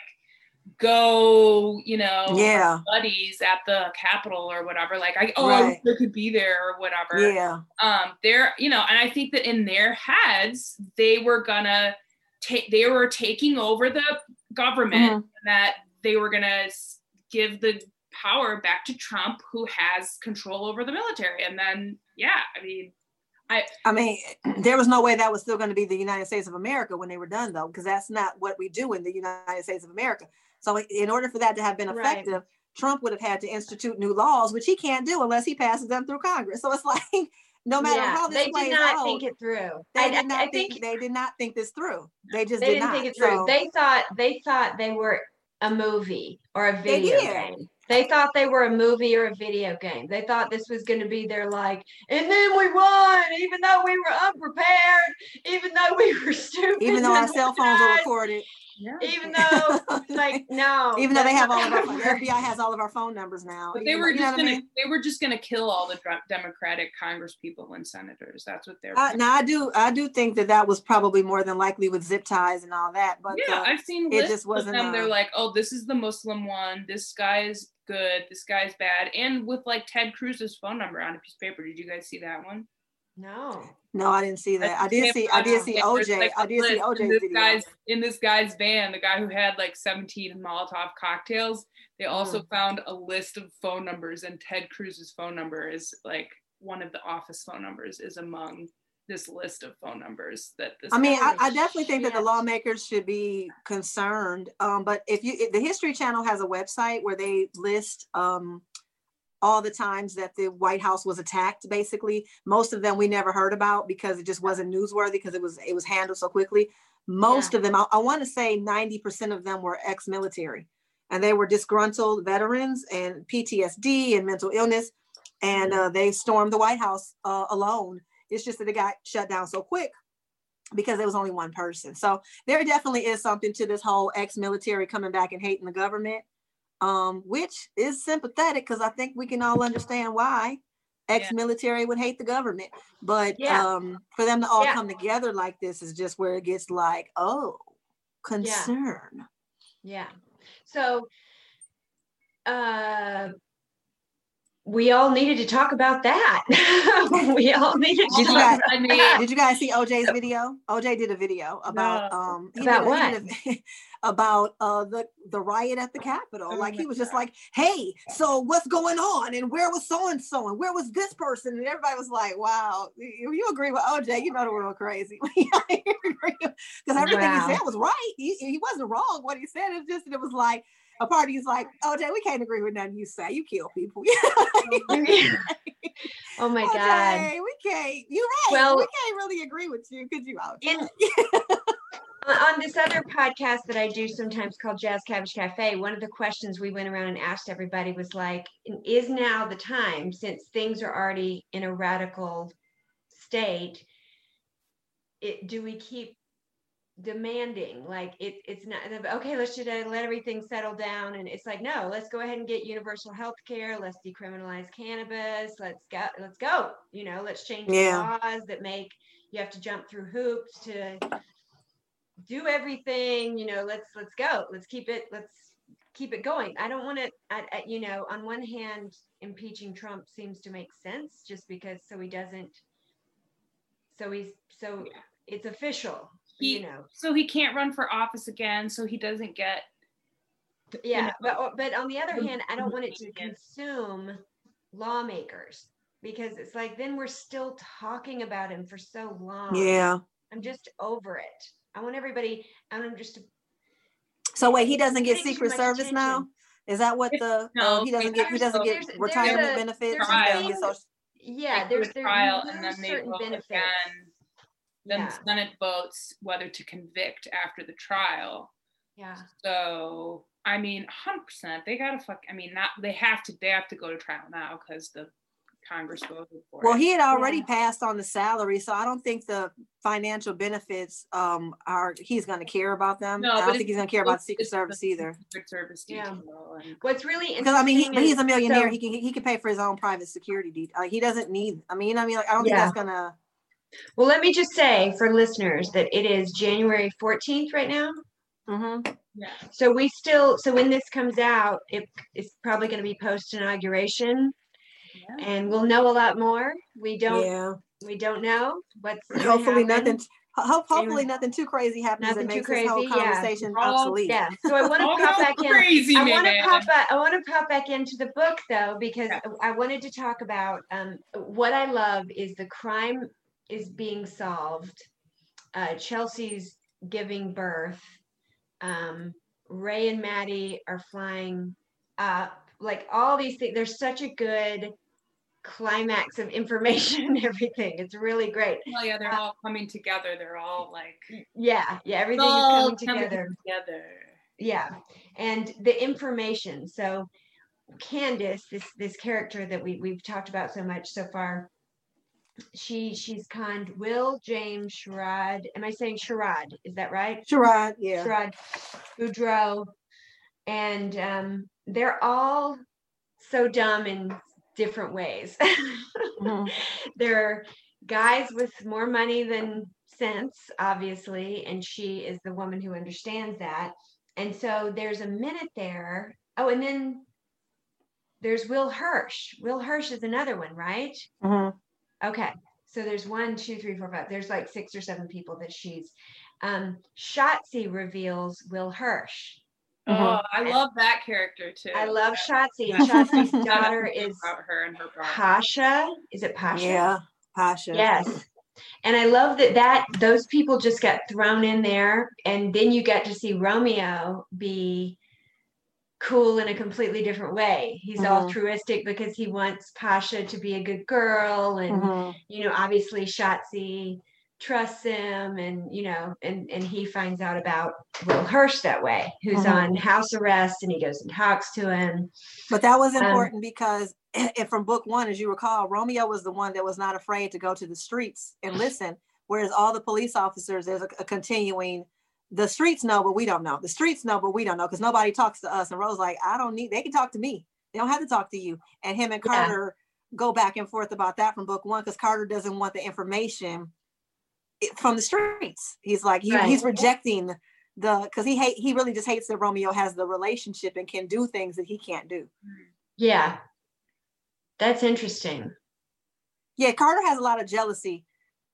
go, you know, Yeah. buddies at the Capitol or whatever. Like I oh Right. I could be there or whatever. Yeah. Um, they're you know, and I think that in their heads they were gonna take they were taking over the government Mhm. and that they were gonna give the power back to Trump, who has control over the military. And then yeah, I mean, I, I mean, there was no way that was still going to be the United States of America when they were done, though, because that's not what we do in the United States of America. So, in order for that to have been Right. effective, Trump would have had to institute new laws, which he can't do unless he passes them through Congress. <laughs> So it's like, no matter yeah, how this they plays did not out, think it through. they I, did not I think, think they did not think this through. They just they did didn't not. think it through. So, They thought they thought they were a movie or a video game. They thought they were a movie or a video game. They thought this was going to be their like, and then we won, even though we were unprepared, even though we were <laughs> stupid. even though our cell phones are died, recorded, yeah. even though <laughs> like no, even though they have all of our how it the works. FBI has all of our phone numbers now. But they were you just gonna mean? they were just gonna kill all the Democratic Congress people and senators. That's what they're. Uh, now I do I do think that that was probably more than likely with zip ties and all that. But yeah, uh, I've seen it just wasn't, of them. They're uh, like, oh, this is the Muslim one. This guy is good. This guy's bad. And with like Ted Cruz's phone number on a piece of paper. Did you guys see that one? No. No, I didn't see that. I did see I did see OJ. like, I did see OJ. in this video. guy's in this guy's van. The guy who had like 17 Molotov cocktails. They also Mm. found a list of phone numbers, and Ted Cruz's phone number is like one of the office phone numbers is among this list of phone numbers that this. I mean, I, I definitely think that the lawmakers should be concerned. Um, but if you, if the History Channel has a website where they list um, all the times that the White House was attacked. Basically, most of them we never heard about because it just wasn't newsworthy because it was it was handled so quickly. Most of them, I, I want to say, ninety percent of them were ex-military, and they were disgruntled veterans and PTSD and mental illness, and uh, they stormed the White House uh, alone. It's just that it got shut down so quick because there was only one person. So there definitely is something to this whole ex-military coming back and hating the government, um, which is sympathetic because I think we can all understand why ex-military would hate the government. But Yeah. um, for them to all Yeah. come together like this is just where it gets like, oh, concern. Yeah. So uh we all needed to talk about that. <laughs> we all needed to Did you talk guys- about that. Did you guys see OJ's video? OJ did a video about No. um About did a- he did a- <laughs> about uh the the riot at the Capitol. Oh like he was just like, "Hey, so what's going on? And where was so and so? And where was this person?" And everybody was like, "Wow, you agree with OJ, you know the world crazy." <laughs> Because everything Wow. he said was right. He, he wasn't wrong. What he said is just it was like a party's like, OJ, we can't agree with nothing you say. You kill people. <laughs> <laughs> oh my OJ, god. we can't. You're right. Well- we can't really agree with you because you OJ. In- On- this other podcast that I do sometimes called Jazz Cabbage Cafe, one of the questions we went around and asked everybody was like, is now the time since things are already in a radical state? It, do we keep demanding like it, it's not okay let's just uh, let everything settle down and it's like no let's go ahead and get universal health care let's decriminalize cannabis let's go let's go you know let's change Yeah. the laws that make you have to jump through hoops to do everything you know let's let's go let's keep it let's keep it going i don't want to I, I, you know on one hand impeaching trump seems to make sense just because so he doesn't so he's so Yeah. it's official He- you know so he can't run for office again, so he doesn't get. yeah know, but but on the other the hand i don't want it to consume lawmakers because it's like then we're still talking about him for so long Yeah. i'm just over it i want everybody i want him just to So wait, he doesn't get Secret much Service now? Is that what the No, uh, he doesn't get? He doesn't get there's- there's retirement a- benefits. there's and he doesn't a get social- yeah they there's a there's trial and then they certain vote benefits again. Then Yeah. the Senate votes whether to convict after the trial. yeah So I mean, hundred percent, they gotta fuck. I mean, not they have to. They have to go to trial now because the Congress voted for Well, it. he had already Yeah. passed on the salary, so I don't think the financial benefits um are he's going to care about them. No, I don't think he's going to care about Secret it's Service the either. Secret Service Yeah. And what's really Because I mean, he, but he's a millionaire. so- he can he can pay for his own private security. De- uh, he doesn't need. I mean, you know what I mean, like I don't think that's gonna. well let me just say for listeners that it is january 14th right now mhm. yeah, So we still, so when this comes out, it, it's probably going to be post inauguration yeah. and we'll know a lot more. We don't, Yeah. we don't know what's Hopefully happen. nothing. Hope, hopefully Anyway. nothing too crazy happens Nothing that too makes this whole crazy, yeah. conversation Oh, obsolete. Yeah. So I want to <laughs> pop no, back in. crazy I want to pop back. I want to pop back into the book though, because Yeah. I wanted to talk about um, what I love is the crime is being solved. Uh, Chelsea's giving birth. Um, Ray and Maddie are flying up. Like all these things, there's such a good climax of information and everything. It's really great. Well, yeah, they're all coming together. They're all like Yeah, yeah, everything is all coming together. together. yeah and the information so candace this this character that we we've talked about so much so far she she's conned will james sherrod am i saying sherrod is that right Sherrod, yeah. sherrod boudreau and um they're all so dumb in different ways <laughs> Mhm. they're guys with more money than sense, obviously, and she is the woman who understands that. And so there's a minute there. Oh, and then there's Will Hirsch. Will Hirsch is another one, right? Mhm. Okay. So there's one, two, three, four, five. There's like six or seven people that she's. Um, Shotzi reveals Will Hirsch. Oh, Mhm. I love that character too. I love That- Shotzi, <laughs> Shotzi's daughter is about her and her brother. Pasha. Is it Pasha? Yeah. Pasha. Yes. And I love that that those people just got thrown in there, and then you get to see Romeo be cool in a completely different way. He's Mhm. altruistic because he wants Pasha to be a good girl, and Mhm. you know, obviously Shotzi trusts him, and you know, and and he finds out about Will Hirsch that way, who's Mhm. on house arrest, and he goes and talks to him. But that was Um, important because <clears throat> and from book one, as you recall, Romeo was the one that was not afraid to go to the streets and <sighs> listen. Whereas all the police officers, there's a, a continuing, the streets know, but we don't know. The streets know, but we don't know because nobody talks to us. And Rose like, I don't need, they can talk to me. They don't have to talk to you. And him and Yeah. Carter go back and forth about that from book one because Carter doesn't want the information from the streets. He's like, he, he's rejecting the, because he hate, he really just hates that Romeo has the relationship and can do things that he can't do. Yeah, that's interesting. yeah, Carter has a lot of jealousy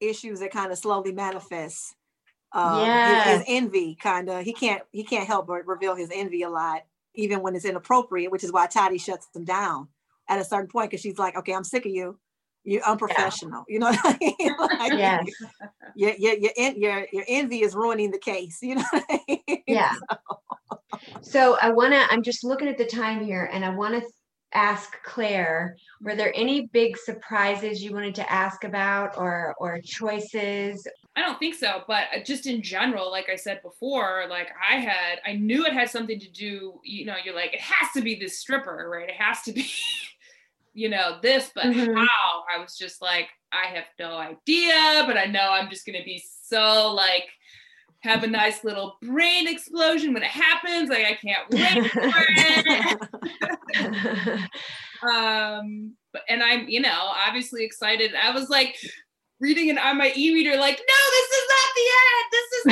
issues that kind of slowly manifest. Um, his- Yeah. his, envy kind of he can't he can't help but reveal his envy a lot, even when it's inappropriate, which is why Toddy shuts him down at a certain point because she's like, okay, I'm sick of you. You're unprofessional. You know what I mean? <laughs> Like, Yes. Your, your, your, en- your, your envy is ruining the case. You know what I mean? Yeah. <laughs> So I want to, I'm just looking at the time here and I want to ask Claire, were there any big surprises you wanted to ask about or, or choices? I don't think so, but uh, just in general, like I said before, like I had, I knew it had something to do, you know, you're like, it has to be this stripper, right? It has to be, you know, this, but Mhm. how? I was just like, I have no idea, but I know I'm just going to be so like, have a nice little brain explosion when it happens. Like, I can't wait for <laughs> it. um but and i'm you know obviously excited i was like reading it on my e-reader like no this is not the end this is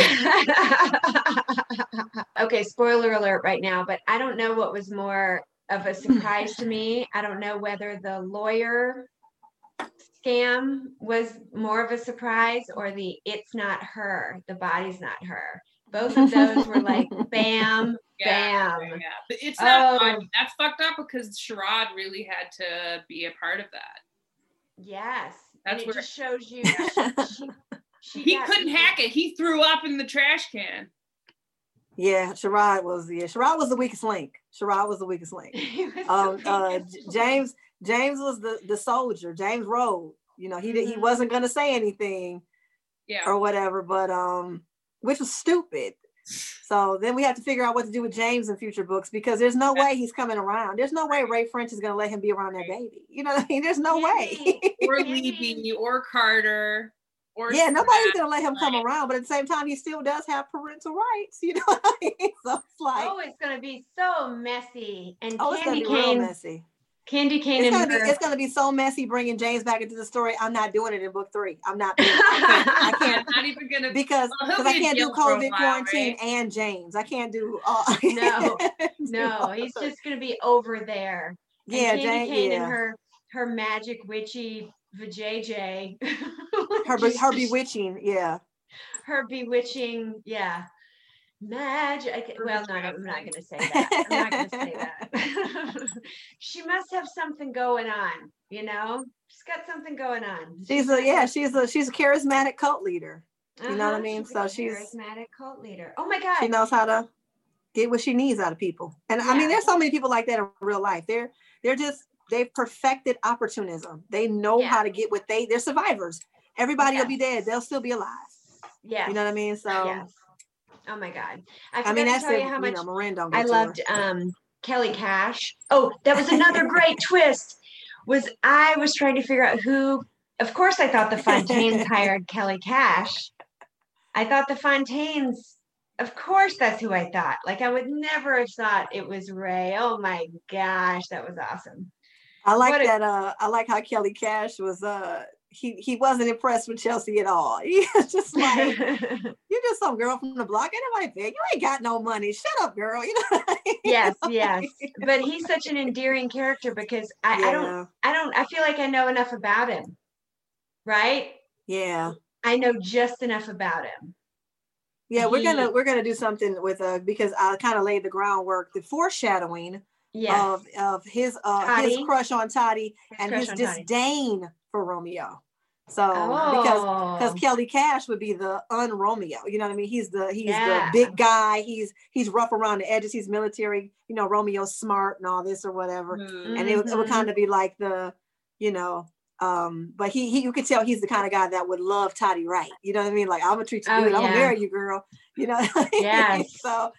<laughs> okay, spoiler alert right now, but I don't know what was more of a <laughs> surprise to me. I don't know whether the lawyer scam was more of a surprise or the it's not her, the body's not her. Both of those were like <laughs> bam, yeah, bam. yeah. But it's not Oh. fun. that's fucked up because Sherrod really had to be a part of that Yes. That's and it where- just shows you <laughs> she, she he couldn't hack it he threw up in the trash can yeah, Sherrod was yeah, Sherrod was the weakest link. Sherrod was the weakest link. <laughs> Um, uh, James James was the the soldier. James Rode. You know, he did, he wasn't gonna say anything yeah or whatever, but um, which was stupid. So then we have to figure out what to do with James in future books because there's no way he's coming around. There's no way Ray French is gonna let him be around that baby. You know what I mean? There's no way. Or. Levy <laughs> or Carter or yeah, nobody's gonna let him come around, but at the same time, he still does have parental rights. You <laughs> know I mean? So it's like, Oh, it's gonna be so messy. And oh, it's gonna Candy be real Kane, messy. Candy Kane It's gonna be it's gonna be so messy bringing James back into the story. I'm not doing it in book three. I'm not. doing it. I can't, I <laughs> can't not even gonna because Well, because I can't do jail for a COVID while, quarantine right? and James. I can't do all. No, <laughs> no, he's just gonna be over there. And yeah, Candy James. Kane Yeah, and her her magic witchy vajayjay. Her her bewitching. Yeah, her bewitching, yeah. Magic. Well, no, I'm not going to say that. I'm not going to say that. <laughs> she must have something going on, you know. She's got something going on. she's a yeah she's a she's a charismatic cult leader. you know what I Uh-huh, mean? she's So a she's- charismatic cult leader. Oh my god. She knows how to get what she needs out of people. And I mean, there's so many people like that in real life. They're they're just they've perfected opportunism. They know Yeah. how to get what they they're survivors. Everybody will be dead. They'll still be alive. yeah. You know what I mean? So yes. Oh my god. I, I mean, that's tell it. you how You much know, Marin I loved um Kelly Cash. Oh, that was another <laughs> great twist. Was I was trying to figure out who of course I thought the Fontaines <laughs> hired Kelly Cash. I thought the Fontaines of course that's who I thought. Like I would never have thought it was Ray. Oh my gosh, that was awesome. I like a- that. Uh, I like how Kelly Cash was. Uh, he he wasn't impressed with Chelsea at all. <laughs> He was just like, <laughs> "You're just some girl from the block. Anybody there? You ain't got no money. Shut up, girl." <laughs> You know. I mean? yes, yes. But he's such an endearing character because I, I don't I don't I feel like I know enough about him. Right? Yeah. I know just enough about him. Yeah, we're He- gonna we're gonna do something with uh because I kind of laid the groundwork, the foreshadowing Yes. of of his uh his crush on Toddy His and his disdain. Toddy. For Romeo. So because because Oh. Kelly Cash would be the un Romeo. You know what I mean? He's the he's Yeah. the big guy. He's he's rough around the edges. He's military. You know, Romeo's smart and all this or whatever. Mm. And it, would- it would kind of be like the, you know, um, but he he you could tell he's the kind of guy that would love Toddy right. You know what I mean? Like I'm gonna treat you Oh, good. I'm gonna marry you, girl. You know. Yes. <laughs> so uh,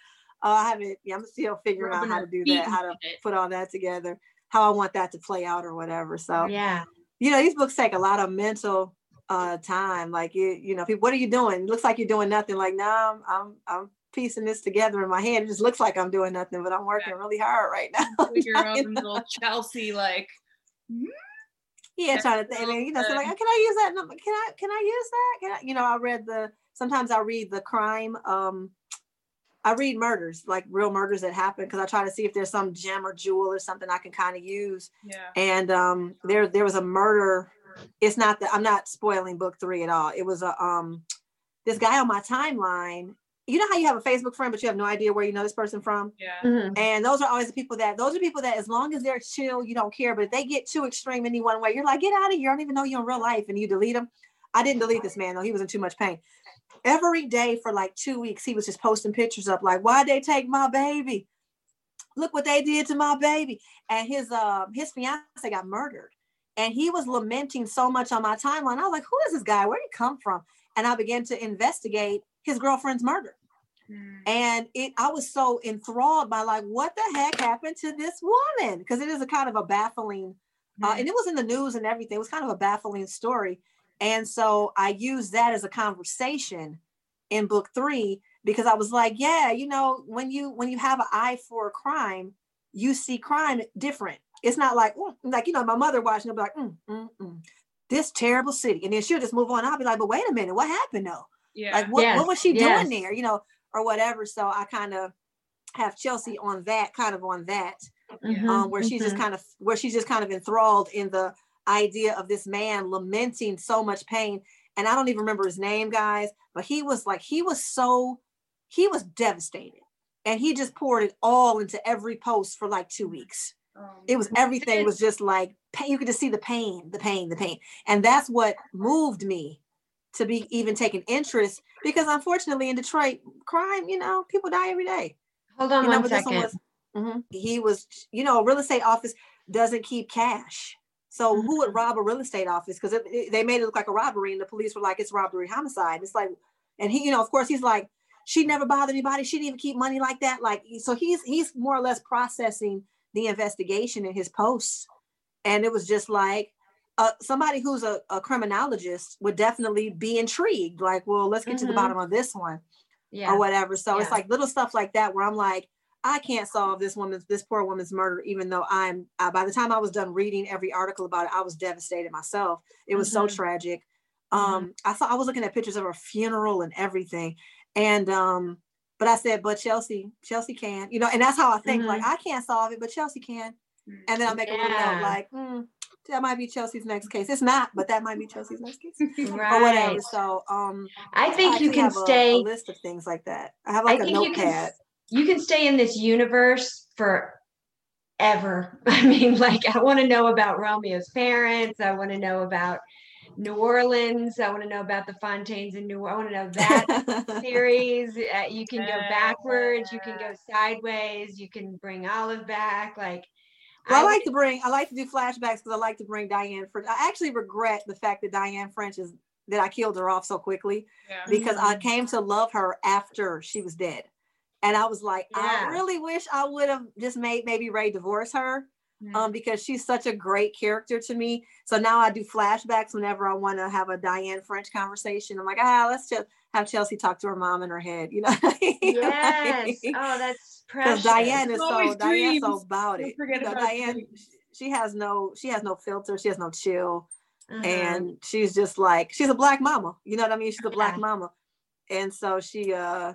I haven't. Yeah, I'm still figuring out how to do that. How to put all that together. How I want that to play out or whatever. So yeah. You know these books take a lot of mental uh time like you you know people what are you doing? Looks like you're doing nothing. Like no I'm, I'm i'm piecing this together in my head. It just looks like i'm doing nothing but i'm working really hard right now. <laughs> With your You own <laughs> little Chelsea, like, yeah trying to think and you know so like can i use that? Can i can i use that? Can i you know i read the sometimes i read the crime um i read murders like real murders that happen because i try to see if there's some gem or jewel or something i can kind of use yeah. and um there there was a murder it's not that i'm not spoiling book three at all it was a um this guy on my timeline you know how you have a facebook friend but you have no idea where you know this person from Yeah. Mhm. and those are always the people that those are people that as long as they're chill you don't care but if they get too extreme any one way you're like get out of here i don't even know you in real life and you delete them i didn't delete this man though he was in too much pain every day for like two weeks he was just posting pictures up like why'd they take my baby? Look what they did to my baby. And his uh his fiance got murdered. And he was lamenting so much on my timeline. I was like who is this guy? Where did he come from? And i began to investigate his girlfriend's murder. Mm. and it i was so enthralled by like what the heck happened to this woman? Because it is a kind of a baffling uh, and it was in the news and everything. It was kind of a baffling story and so i used that as a conversation in book three because i was like yeah you know when you when you have an eye for crime you see crime different it's not like "Mm," like you know my mother watching it'll be like mm, mm, mm, this terrible city and then she'll just move on i'll be like but wait a minute what happened though yeah. like what, Yes, what was she yes. doing there you know or whatever so i kind of have chelsea on that kind of on that Mhm. um, where she's just Mhm. kind of where she's just kind of enthralled in the idea of this man lamenting so much pain and i don't even remember his name guys but he was like he was so he was devastated and he just poured it all into every post for like two weeks Um, it was everything was just like pain. You could just see the pain, the pain, the pain. And that's what moved me to be even taking interest because unfortunately in Detroit, crime, you know, people die every day. Hold on You know, one second. was mhm. he was, you know, a real estate office doesn't keep cash. So who would Mhm. rob a real estate office? Because they made it look like a robbery, and the police were like, "It's robbery, homicide." It's like, and he, you know, of course, he's like, she never bothered anybody. She didn't even keep money like that. Like, so he's he's more or less processing the investigation in his posts, and it was just like. Uh, somebody who's a, a criminologist would definitely be intrigued like well let's get to the Mhm. bottom of this one Yeah. or whatever. So it's like little stuff like that where I'm like, I can't solve this woman's, this poor woman's murder, even though I'm. Uh, by the time I was done reading every article about it, I was devastated myself. It was so Mhm. tragic. Um, I saw I was looking at pictures of her funeral and everything, and um, but I said, but Chelsea, Chelsea can, you know, and that's how I think. Like I can't solve it, but Chelsea can. Mm. And then I'll make a little note like, hmm, that might be Chelsea's next case. It's not, but that might be Chelsea's next case <laughs> right. or whatever. So um, I think you can have a- a, stay. list of things like that. I have like I a think you can. notepad. S- You can stay in this universe for ever. <laughs> I mean, like I want to know about Romeo's parents. I want to know about New Orleans. I want to know about the Fontaines in New. I want to know that <laughs> series. Uh, you can go backwards. You can go sideways. You can bring Olive back. Like Well, I would- like to bring, I like to do flashbacks because I like to bring Diane French. I actually regret the fact that Diane French is that I killed her off so quickly yeah. because I Mhm. came to love her after she was dead. And I was like, I really wish I would have just made maybe Ray divorce her Mm. um, because she's such a great character to me. So now I do flashbacks whenever I want to have a Diane French conversation. I'm like, ah, let's just have Chelsea talk to her mom in her head, you know? <laughs> yes. Oh, that's <laughs> because precious. Diane is so Diane's so about it. forget You know, Diane, dreams. she has no she has no filter. She has no chill, Uh-huh. and she's just like she's a black mama. You know what I mean? She's a black Yeah. mama, and so she uh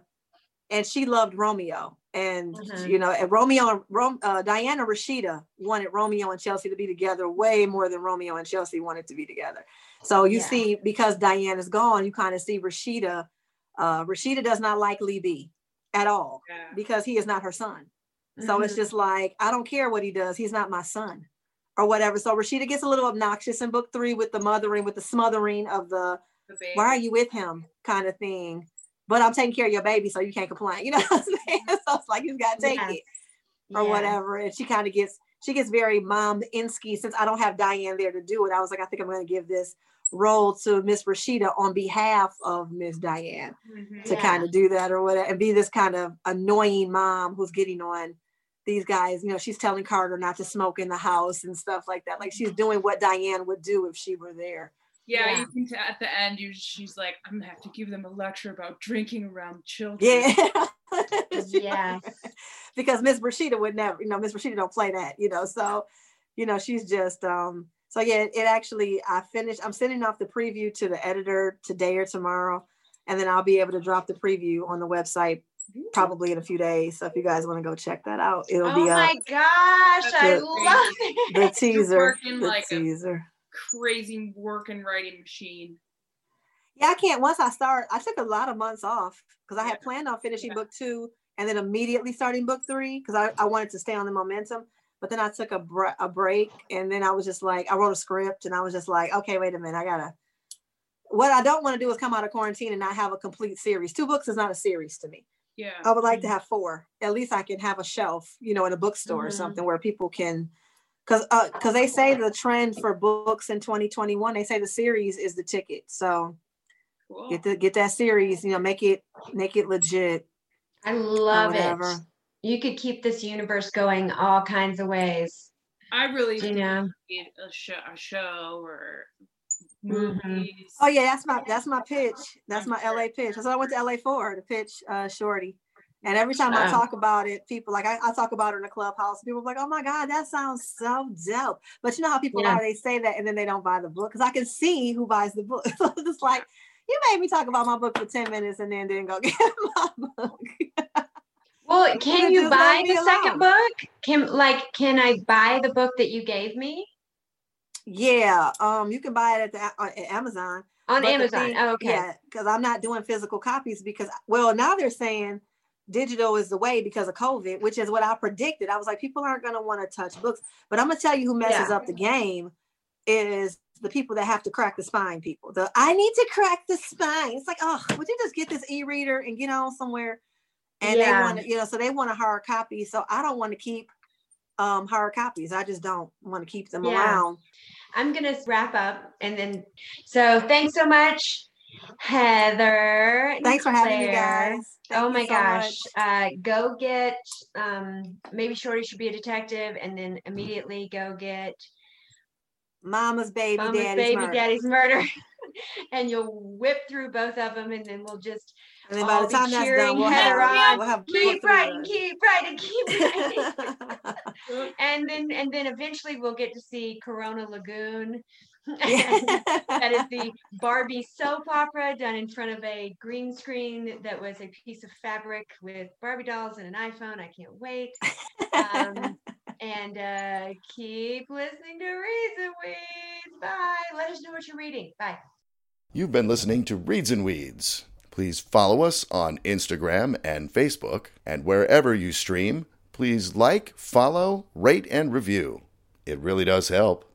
and she loved Romeo, and Mhm. you know, and Romeo and uh, Diana Rashida wanted Romeo and Chelsea to be together way more than Romeo and Chelsea wanted to be together. So you Yeah. see, because Diane is gone, you kind of see Rashida. Uh, Rashida does not like Lee B at all Yeah. because he is not her son. So it's Mhm. just like, I don't care what he does. He's not my son. or whatever. So Rashida gets a little obnoxious in book three with the mothering, with the smothering of the The why are you with him kind of thing. But I'm taking care of your baby, so you can't complain. You know <laughs> what I'm saying? So it's like you gotta take Yeah. it or Yeah. whatever. And she kind of gets she gets very mom insky since I don't have Diane there to do it. I was like, I think I'm gonna give this role to Miss Rashida on behalf of Miss Diane Mhm. to Yeah. kind of do that or whatever and be this kind of annoying mom who's getting on these guys. You know, she's telling Carter not to smoke in the house and stuff like that. Like she's doing what Diane would do if she were there. Yeah, Yeah. you can t- at the end, you she's like, I'm gonna have to give them a lecture about drinking around children. Yeah. <laughs> Yes. <laughs> because Miss Rashida would never, you know, Miss Rashida don't play that, you know. So, you know, she's just um so yeah, it actually I finished I'm sending off the preview to the editor today or tomorrow, and then I'll be able to drop the preview on the website probably in a few days. So if you guys want to go check that out, it'll Oh be Oh my up gosh, I love it. the <laughs> teaser. working The like a- teaser. Crazy work and writing machine. Yeah, I can't. Once I start, I took a lot of months off because I had planned on finishing Yeah. book two and then immediately starting book three because I, I wanted to stay on the momentum. But then I took a, br- a break and then I was just like, I wrote a script and I was just like, okay, wait a minute, I gotta. What I don't want to do is come out of quarantine and not have a complete series. Two books is not a series to me. Yeah. I would like to have four. At least I can have a shelf, you know, in a bookstore or Mhm. something where people can, because because they say the trend for books in 2021, they say the series is the ticket. So Cool. get the get that series you know make it make it legit I love it. You could keep this universe going all kinds of ways. I really You know. need a show, a show or Mhm. movies. oh yeah that's my that's my pitch that's my la pitch that's what i went to la for to pitch uh shorty and every time i talk about it people like I, I talk about it in the clubhouse people are like oh my god that sounds so dope but you know how people Yeah. are they say that and then they don't buy the book because i can see who buys the book <laughs> so it's just like you made me talk about my book for 10 minutes and then didn't go <laughs> get my book Well, <laughs> can you buy the second book? Can like can I buy the book that you gave me yeah um you can buy it at the A- on Amazon on But Amazon? thing- oh, okay. Yeah, because I'm not doing physical copies because well now they're saying digital is the way because of COVID, which is what I predicted. I was like, people aren't gonna want to touch books. But I'm gonna tell you who messes Yeah. up the game is the people that have to crack the spine people. The I need to crack the spine. It's like, oh, would you just get this e-reader and get on somewhere? And Yeah. they want to, you know, so they want a hard copy. So I don't want to keep um hard copies. I just don't want to keep them Yeah. around. I'm gonna wrap up and then so thanks so much, Heather. Thanks for having me, guys. Thank oh my so gosh. Uh go get um maybe Shorty should be a detective and then immediately go get Mama's baby, Mama's daddy's baby murder. daddy's murder. <laughs> and you'll whip through both of them and then we'll just And then by the time that's done, we'll have, on. we'll have keep writing, keep writing, keep <laughs> writing. <laughs> and then and then eventually we'll get to see Corona Lagoon. Yeah. <laughs> that is <laughs> the Barbie soap opera done in front of a green screen that was a piece of fabric with Barbie dolls and an iPhone. I can't wait. Um, <laughs> and uh, keep listening to Reads and Weeds. Bye. Let us know what you're reading. Bye. You've been listening to Reads and Weeds. Please follow us on Instagram and Facebook, and wherever you stream, please like, follow, rate, and review. It really does help.